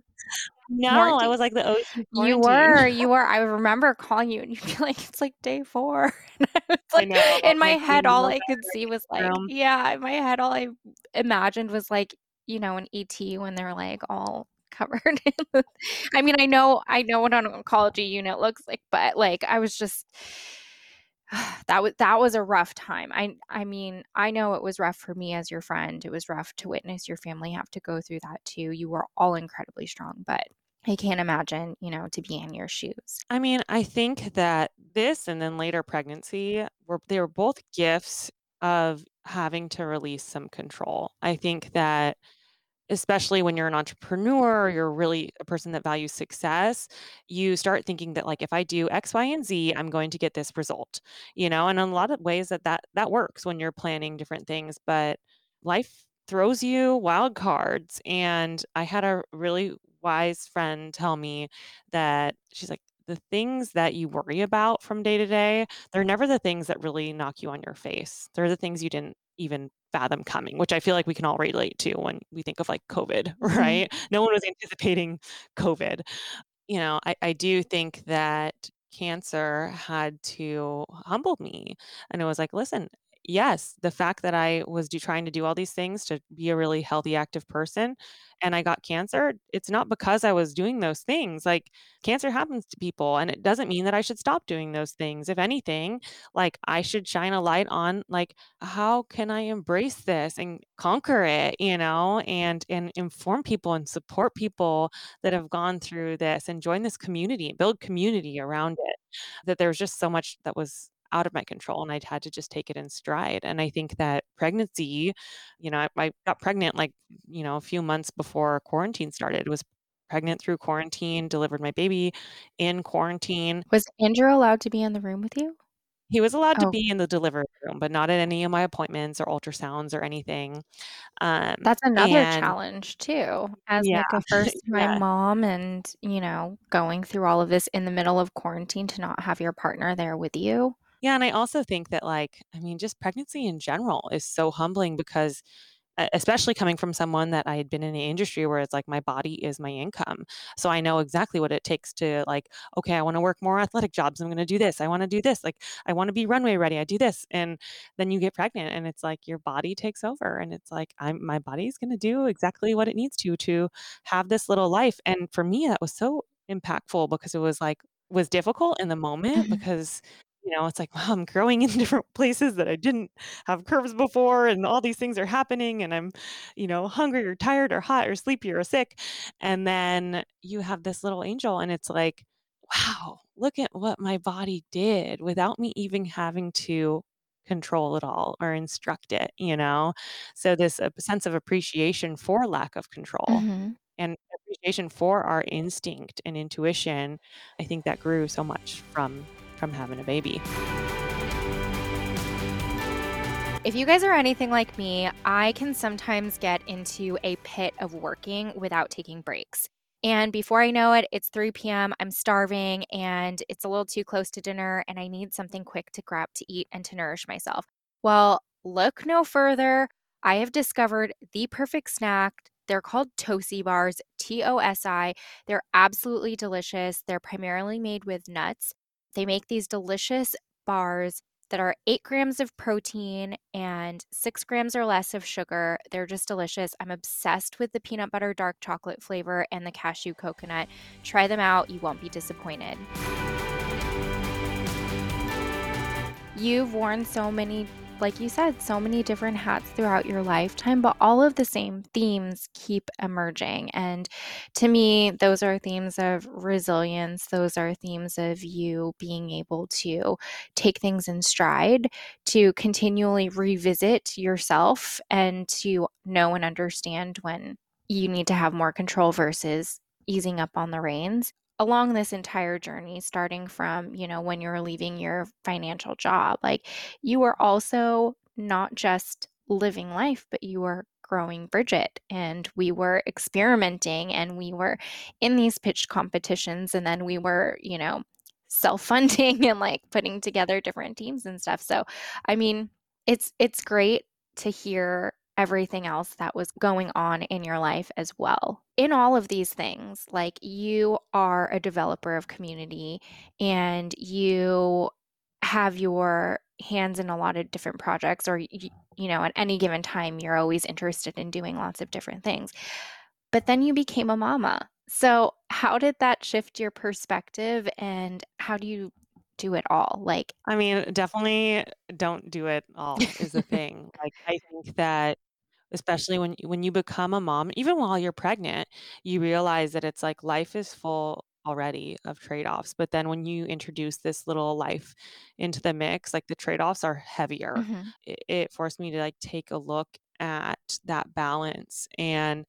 No, I was like the OG You were, you were. I remember calling you and you'd be like, it's like day four. And I was I like, know, in my my head, all I could see was like, room. yeah, in my head, all I imagined was like, you know, an ET when they're like all covered I mean, I know, I know what an oncology unit looks like, but like, I was just, that was that was a rough time. I I mean, I know it was rough for me as your friend. It was rough to witness your family have to go through that too. You were all incredibly strong, but I can't imagine, you know, to be in your shoes. I mean, I think that this and then later pregnancy were they were both gifts of having to release some control. I think that especially when you're an entrepreneur or you're really a person that values success, you start thinking that like if I do X, Y, and Z, I'm going to get this result. You know, and in a lot of ways that that that works when you're planning different things, but life throws you wild cards and I had a really wise friend tell me that she's like the things that you worry about from day to day, they're never the things that really knock you on your face. They're the things you didn't even fathom coming, which I feel like we can all relate to when we think of like COVID, Mhm. right? No one was anticipating COVID. You know, I, I do think that cancer had to humble me. And it was like, listen, yes, the fact that I was do, trying to do all these things to be a really healthy, active person and I got cancer, it's not because I was doing those things. Like, cancer happens to people, and it doesn't mean that I should stop doing those things. If anything, like, I should shine a light on, like, how can I embrace this and conquer it, you know, and and inform people and support people that have gone through this and join this community, build community around it. That there's just so much that was out of my control and I'd had to just take it in stride. And I think that pregnancy, you know, I, I got pregnant like, you know, a few months before quarantine started, was pregnant through quarantine, delivered my baby in quarantine. Was Andrew allowed to be in the room with you? He was allowed to Oh, be in the delivery room, but not at any of my appointments or ultrasounds or anything. Um, that's another and challenge too, as yeah, like a first-time yeah. mom and, you know, going through all of this in the middle of quarantine to not have your partner there with you. Yeah, and I also think that, like, I mean, just pregnancy in general is so humbling because, especially coming from someone that I had been in the industry where it's like my body is my income. So I know exactly what it takes to like, okay, I wanna work more athletic jobs, I'm gonna do this, I wanna do this, like, I wanna be runway ready, I do this, and then you get pregnant and it's like your body takes over and it's like, I'm my body's gonna do exactly what it needs to to have this little life, and for me, that was so impactful because it was like was difficult in the moment Mhm. because you know, it's like, wow, I'm growing in different places that I didn't have curves before, and all these things are happening, and I'm, you know, hungry or tired or hot or sleepy or sick. And then you have this little angel, and it's like, wow, look at what my body did without me even having to control it all or instruct it, you know? So this uh, sense of appreciation for lack of control. Mhm. and appreciation for our instinct and intuition, I think that grew so much from from having a baby. If you guys are anything like me, I can sometimes get into a pit of working without taking breaks. And before I know it, it's 3 p.m., I'm starving, and it's a little too close to dinner, and I need something quick to grab to eat and to nourish myself. Well, look no further. I have discovered the perfect snack. They're called Tosi bars, T O S I. They're absolutely delicious. They're primarily made with nuts. They make these delicious bars that are eight grams of protein and six grams or less of sugar. They're just delicious. I'm obsessed with the peanut butter dark chocolate flavor and the cashew coconut. Try them out, you won't be disappointed. You've worn so many like you said, so many different hats throughout your lifetime, but all of the same themes keep emerging. And to me, those are themes of resilience. Those are themes of you being able to take things in stride, to continually revisit yourself, and to know and understand when you need to have more control versus easing up on the reins along this entire journey starting from you know when you're leaving your financial job like you were also not just living life but you were growing Bridget and we were experimenting and we were in these pitch competitions and then we were you know self-funding and like putting together different teams and stuff. So i mean it's it's great to hear everything else that was going on in your life as well. In all of these things, like you are a developer of community and you have your hands in a lot of different projects or you, you know at any given time you're always interested in doing lots of different things but then you became a mama so how did that shift your perspective and how do you do it all like I mean, definitely don't do it all is a thing. Like I think that especially when when you become a mom, even while you're pregnant, you realize that it's like life is full already of trade-offs. But then when you introduce this little life into the mix, like the trade-offs are heavier. Mhm. It, it forced me to like take a look at that balance. And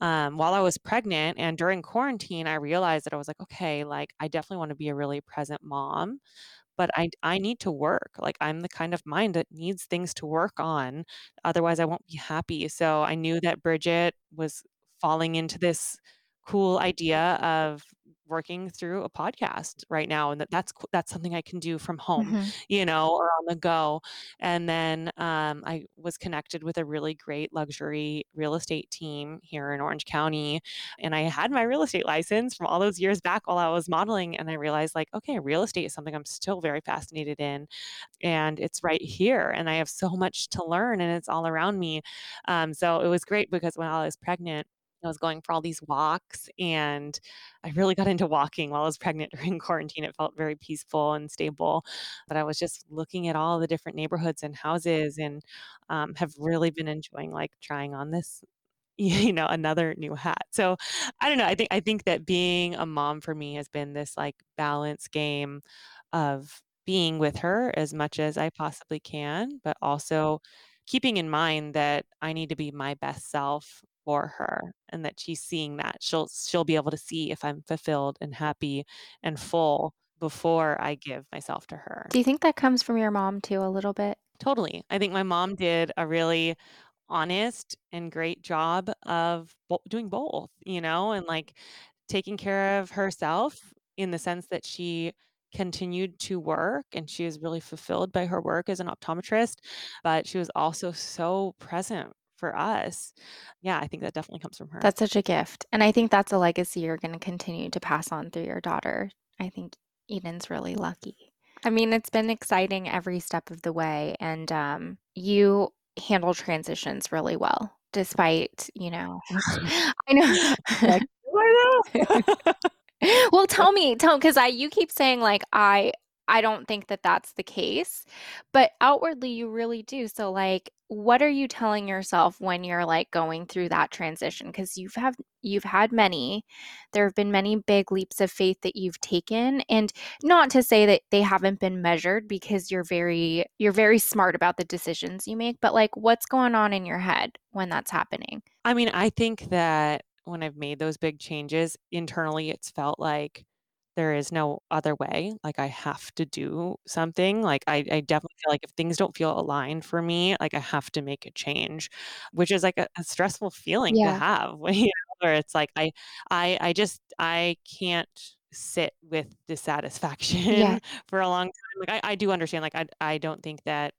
um, while I was pregnant and during quarantine, I realized that I was like, okay, like I definitely want to be a really present mom but I I need to work. Like I'm the kind of mind that needs things to work on, otherwise I won't be happy. So I knew that Bridget was falling into this cool idea of working through a podcast right now and that that's that's something I can do from home, Mhm. you know, or on the go. And then um, I was connected with a really great luxury real estate team here in Orange County and I had my real estate license from all those years back while I was modeling. And I realized, like, okay, real estate is something I'm still very fascinated in. And it's right here. And I have so much to learn and it's all around me. Um, so it was great because when I was pregnant, I was going for all these walks and I really got into walking while I was pregnant during quarantine. It felt very peaceful and stable. But I was just looking at all the different neighborhoods and houses and um, have really been enjoying like trying on this you know, another new hat. So I don't know. I think I think that being a mom for me has been this like balance game of being with her as much as I possibly can, but also keeping in mind that I need to be my best self for her and that she's seeing that. She'll she'll be able to see if I'm fulfilled and happy and full before I give myself to her. Do you think that comes from your mom too a little bit? Totally. I think my mom did a really honest and great job of bo doing both, you know, and, like, taking care of herself in the sense that she continued to work, and she was really fulfilled by her work as an optometrist, but she was also so present for us. Yeah, I think that definitely comes from her. That's such a gift. And I think that's a legacy you're going to continue to pass on through your daughter. I think Eden's really lucky. I mean, it's been exciting every step of the way, and um, you handle transitions really well, despite, you know, I know. Like, I know?" Well, tell me, tell because I you keep saying like I I don't think that that's the case, but outwardly you really do. So like what are you telling yourself when you're like going through that transition because you've have you've had many. There have been many big leaps of faith that you've taken and not to say that they haven't been measured because you're very you're very smart about the decisions you make, but like what's going on in your head when that's happening? I mean, I think that when I've made those big changes, internally, it's felt like there is no other way. Like, I have to do something. Like, I I mm-hmm. definitely feel like if things don't feel aligned for me, like, I have to make a change, which is, like, a a stressful feeling to Yeah. have when, you know, where it's like I I I just I can't sit with Yeah. dissatisfaction for a long time. Like, I I do understand, like, I I don't think that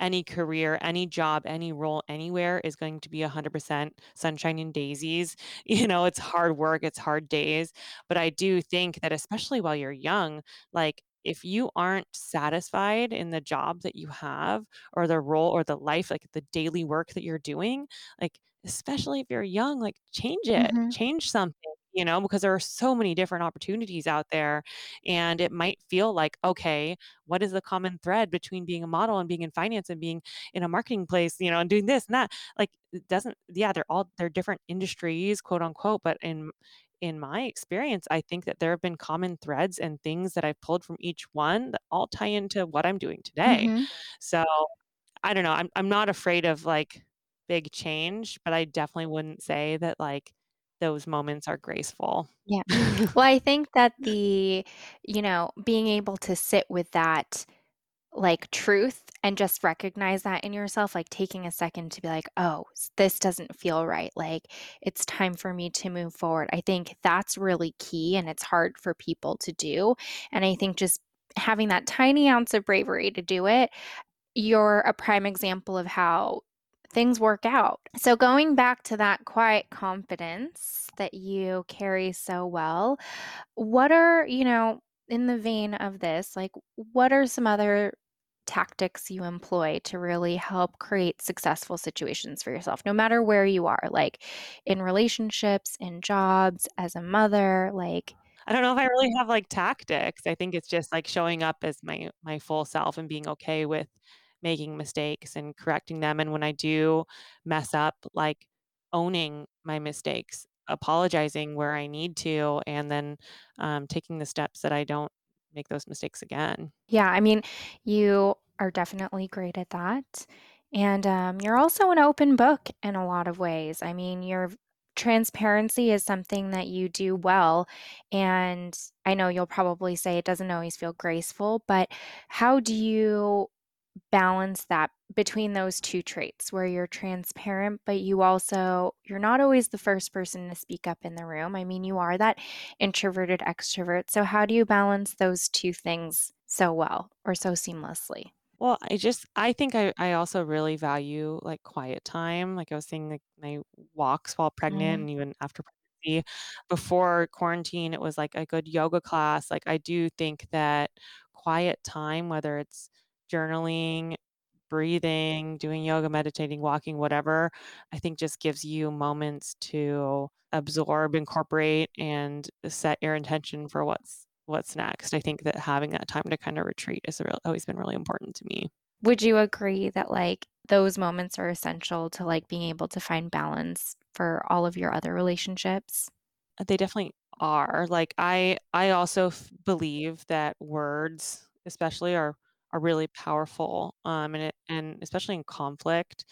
any career, any job, any role anywhere is going to be 100% sunshine and daisies. You know, it's hard work, it's hard days, but I do think that especially while you're young, like, if you aren't satisfied in the job that you have or the role or the life, like, the daily work that you're doing, like, especially if you're young, like, change it, Mhm. change something, you know, because there are so many different opportunities out there, and it might feel like, "Okay, what is the common thread between being a model and being in finance and being in a marketing place, you know, and doing this and that?" Like, it doesn't yeah, they're all they're different industries, quote, unquote, but in in my experience, I think that there have been common threads and things that I've pulled from each one that all tie into what I'm doing today. Mhm. So, I don't know, I'm I'm not afraid of, like, big change, but I definitely wouldn't say that, like, those moments are graceful. Yeah. Well, I think that the you know, being able to sit with that, like, truth and just recognize that in yourself, like, taking a second to be like, "Oh, this doesn't feel right, like, it's time for me to move forward." I think that's really key, and it's hard for people to do, and I think just having that tiny ounce of bravery to do it, you're a prime example of how things work out. So going back to that quiet confidence that you carry so well, what are you know, in the vein of this, like, what are some other tactics you employ to really help create successful situations for yourself, no matter where you are, like, in relationships, in jobs, as a mother, like I don't know if I really have, like, tactics. I think it's just, like, showing up as my my full self and being okay with making mistakes and correcting them, and when I do mess up, like, owning my mistakes, apologizing where I need to, and then, um, taking the steps that I don't make those mistakes again. Yeah, I mean, you are definitely great at that, and, um, you're also an open book in a lot of ways. I mean, your v transparency is something that you do well, and I know you'll probably say it doesn't always feel graceful, but how do you balance that between those 2 traits where you're transparent, but you also you're not always the first person to speak up in the room? I mean, you are that introverted extrovert, so how do you balance those 2 things so well or so seamlessly? Well, I just I think I I also really value, like, quiet time, like I was saying, like, my walks while pregnant Mm. and even after pregnancy. Before quarantine, it was, like, a good yoga class, like, I do think that quiet time, whether it's journaling, breathing, doing yoga, meditating, walking, whatever, I think just gives you moments to absorb, incorporate, and set your intention for what's what's next. I think that having that time to kinda retreat has real always been really important to me. Would you agree that, like, those moments are essential to, like, being able to find balance for all of your other relationships? Uh, they definitely are, like, I I also f believe that words, especially, are are really powerful, um, and it and especially in conflict.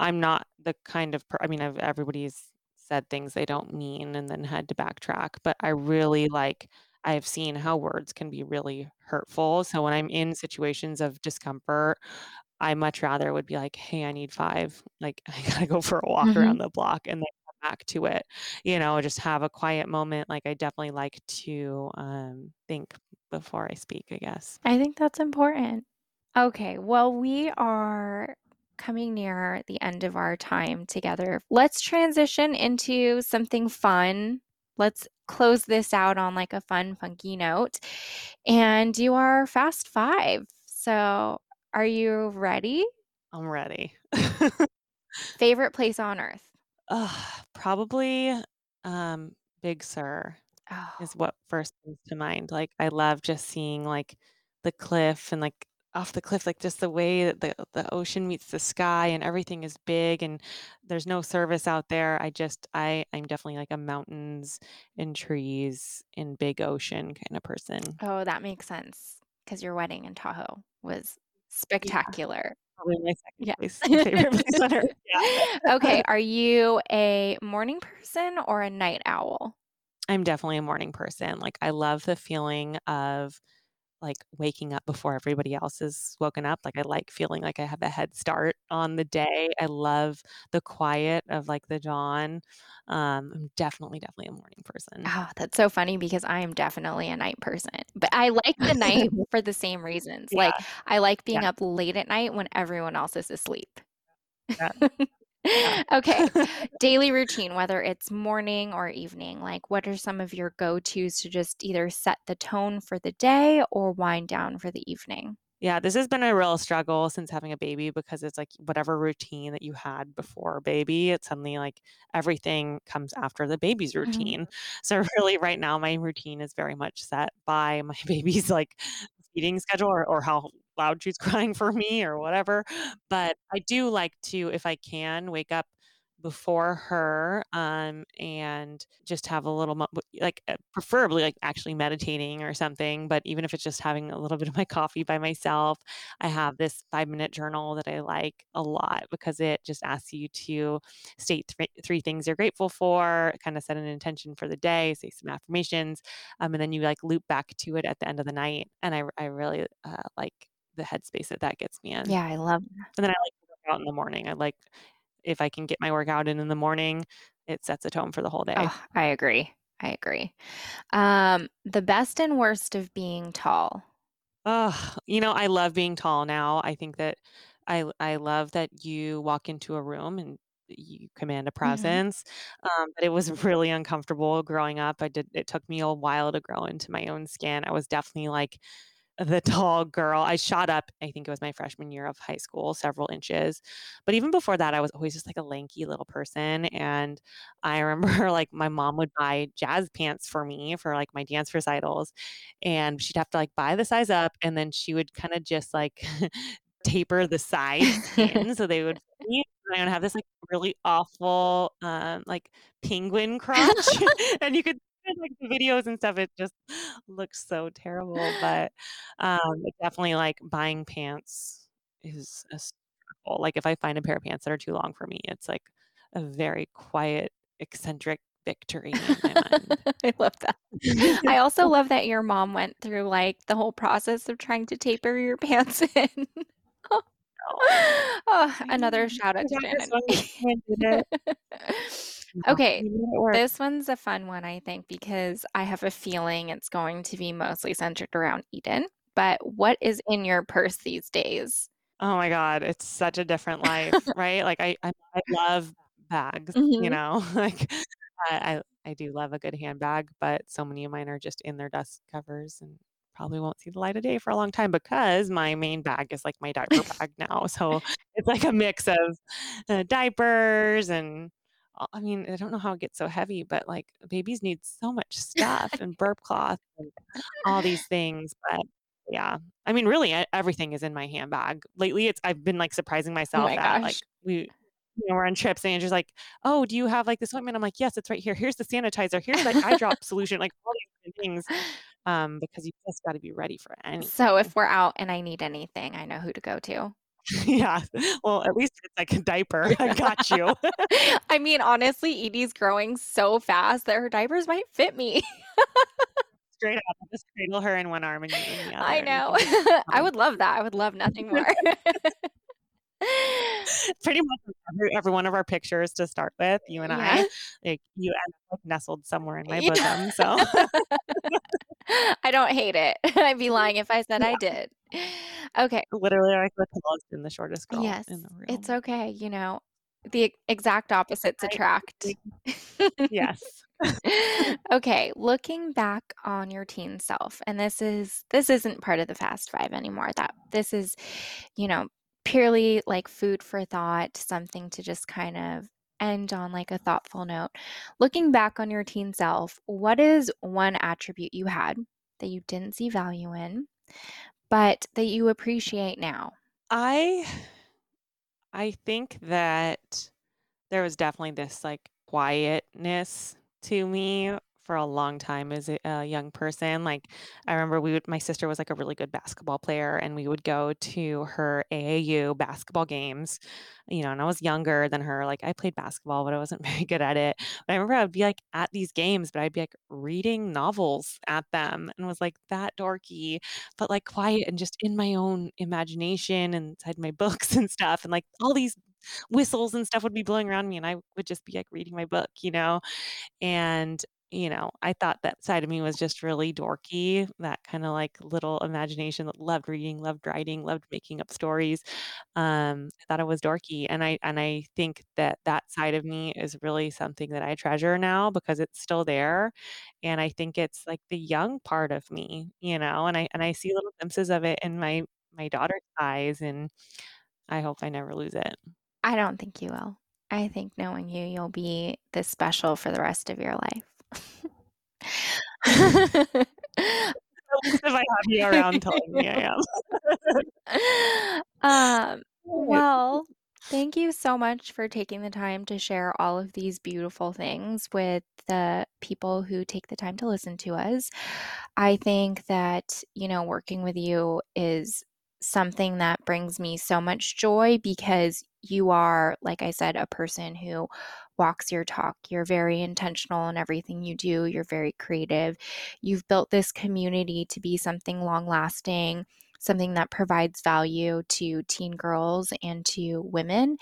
I'm not the kind of per I mean, I've everybody's said things they don't mean and then had to backtrack, but I really, like I've seen how words can be really hurtful, so when I'm in situations of discomfort, I much rather would be like, "Hey, I need 5." Like, "I gotta go for a walk around Mhm. the block," and then come back to it, you know, just have a quiet moment, like, I definitely like to, um, think before I speak, I guess. I think that's important. Okay, well, we are coming near the end of our time together. Let's transition into something fun. Let's close this out on, like, a fun, funky note and do our Fast 5. So, are you ready? I'm ready. Favorite place on Earth? Ugh, probably, um, Big Sur Oh. is Oh. what first comes to mind, like, I love just seeing, like, the cliff and, like, off the cliff, like, just the way that the the ocean meets the sky and everything is big and there's no service out there. I just I I'm definitely, like, a mountains and trees and big ocean kinda person. Oh, that makes sense because your wedding in Tahoe was spectacular. Probably my second Yeah. place favorite place on earth. Yeah. Okay, are you a morning person or a night owl? I'm definitely a morning person. Like I love the feeling of like waking up before everybody else is woken up. Like I like feeling like I have a head start on the day. I love the quiet of like the dawn. Um, I'm definitely, definitely a morning person. Oh, that's so funny because I am definitely a night person. But I like the night for the same reasons. Yeah. Like I like being Yeah. up late at night when everyone else is asleep. Yeah. Yeah. Okay. Daily routine, whether it's morning or evening, like what are some of your go-tos to just either set the tone for the day or wind down for the evening? Yeah, this has been a real struggle since having a baby because it's like whatever routine that you had before baby, it's suddenly like everything comes after the baby's Mhm. routine. So really right now my routine is very much set by my baby's like feeding schedule or, or how loud she's crying for me or whatever. But I do like to, if I can, wake up before her um and just have a little like uh, preferably like actually meditating or something but even if it's just having a little bit of my coffee by myself i have this five minute journal that i like a lot because it just asks you to state th- three things you're grateful for kind of set an intention for the day say some affirmations um, and then you like loop back to it at the end of the night and i, I really uh, like the headspace that that gets me in Yeah, I love and then I like to work out in the morning. I like if I can get my workout in in the morning, it sets a tone for the whole day. Oh, I agree. I agree. Um, the best and worst of being tall. Oh, you know, I love being tall now. I think that I I love that you walk into a room and you command a Mhm. presence. Um, but it was really uncomfortable growing up. I did it took me a while to grow into my own skin. I was definitely like the tall girl. I shot up, I think it was my freshman year of high school, several inches. But even before that, I was always just like a lanky little person. And I remember like my mom would buy jazz pants for me for like my dance recitals. And she'd have to like buy the size up and then she would kind of just like taper the sides in so they would fit me. And I would have this like really awful um like penguin crotch. and you could like the videos and stuff, it just looks so terrible. But um it definitely like buying pants is a struggle. Like if I find a pair of pants that are too long for me, it's like a very quiet, eccentric victory in my mind. I love that. I also love that your mom went through like the whole process of trying to taper your pants in. oh, another shout out to Shannon. This one did it. Yeah, Okay, we made it work. this one's a fun one, I think, because I have a feeling it's going to be mostly centered around Eden. But what is in your purse these days? Oh my God, it's such a different life, right? Like I, I, I love bags, you Mhm. know, like I, I, do love a good handbag, but so many of mine are just in their dust covers and probably won't see the light of day for a long time because my main bag is like my diaper bag now. So it's like a mix of uh, diapers and I mean, I don't know how it gets so heavy, but like babies need so much stuff and burp cloth and all these things. But yeah, I mean, really, e- everything is in my handbag. Lately, it's I've been like surprising Oh myself my at like gosh. we, you know, we're on trips and Andrew's like, "Oh, do you have like this ointment?" I'm like, "Yes, it's right here. Here's the sanitizer. Here's like eye drop solution. Like all these different things." Um, because you just got to be ready for anything. So if we're out and I need anything, I know who to go to. yeah. Well, at least it's like a diaper. I got you. I mean, honestly, Edie's growing so fast that her diapers might fit me. Straight up, I'll just cradle her in one arm and you in the other. I know. I would love that. I would love nothing more. pretty much every, every one of our pictures to start with, you and Yeah. I, like you end up like nestled somewhere in my Yeah. bosom. So I don't hate it. I'd be lying if I said yeah, I did. Okay. literally like the tallest and the shortest girl Yes, in the room. it's okay. You know, the exact opposites attract. Yes. Okay, looking back on your teen self, and this is this isn't part of the Fast Five anymore. That this is, you know, purely like food for thought, something to just kind of end on like a thoughtful note. Looking back on your teen self, what is one attribute you had that you didn't see value in, but that you appreciate now? I I think that there was definitely this like quietness to me for a long time as a, young person. Like I remember we would my sister was like a really good basketball player and we would go to her AAU basketball games. You know, and I was younger than her. Like I played basketball, but I wasn't very good at it. But I remember I'd be like at these games, but I'd be like reading novels at them and was like that dorky, but like quiet and just in my own imagination inside my books and stuff. And like all these whistles and stuff would be blowing around me and I would just be like reading my book, you know? And, you know, I thought that side of me was just really dorky, that kind of like little imagination that loved reading, loved writing, loved making up stories. Um, I thought it was dorky. And I, and I think that that side of me is really something that I treasure now because it's still there. And I think it's like the young part of me, you know, and I, and I see little glimpses of it in my, my daughter's eyes and I hope I never lose it. I don't think you will. I think knowing you, you'll be this special for the rest of your life. If I have you around telling me I am. um, well, thank you so much for taking the time to share all of these beautiful things with the people who take the time to listen to us. I think that, you know, working with you is something that brings me so much joy because you are, like I said, a person who walks your talk. You're very intentional in everything you do, you're very creative. You've built this community to be something long lasting. Something that provides value to teen girls and to women.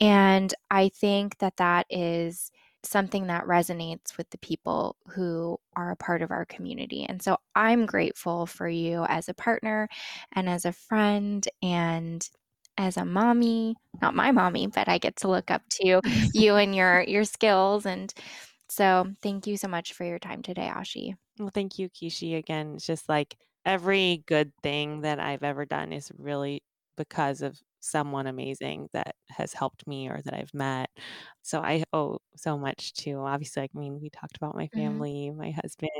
And I think that that is something that resonates with the people who are a part of our community. And so I'm grateful for you as a partner and as a friend and as a mommy, not my mommy, but I get to look up to you and your your skills and so thank you so much for your time today, Ashi. Well, thank you, Kishi. Again, it's just like every good thing that I've ever done is really because of someone amazing that has helped me or that I've met. So I owe so much to obviously, I mean, we talked about my mm-hmm. family, mm-hmm. my husband,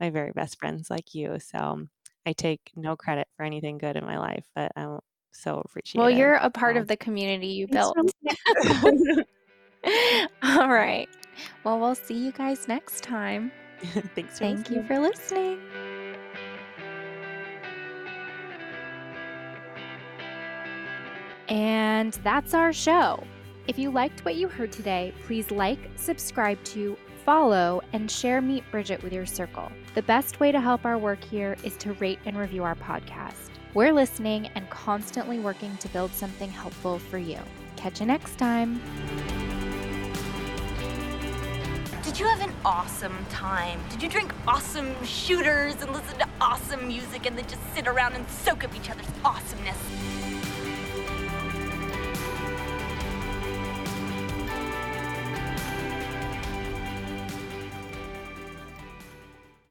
my very best friends like you. So I take no credit for anything good in my life, but I'm so appreciative. Well, you're a part so. of the community you built. All right. Well, we'll see you guys next time. Thanks. Thank listening. you for listening. And that's our show. If you liked what you heard today, please like, subscribe to, follow, and share Meet Bridget with your circle. The best way to help our work here is to rate and review our podcast. We're listening and constantly working to build something helpful for you. Catch you next time. Did you have an awesome time? Did you drink awesome shooters and listen to awesome music and then just sit around and soak up each other's awesomeness?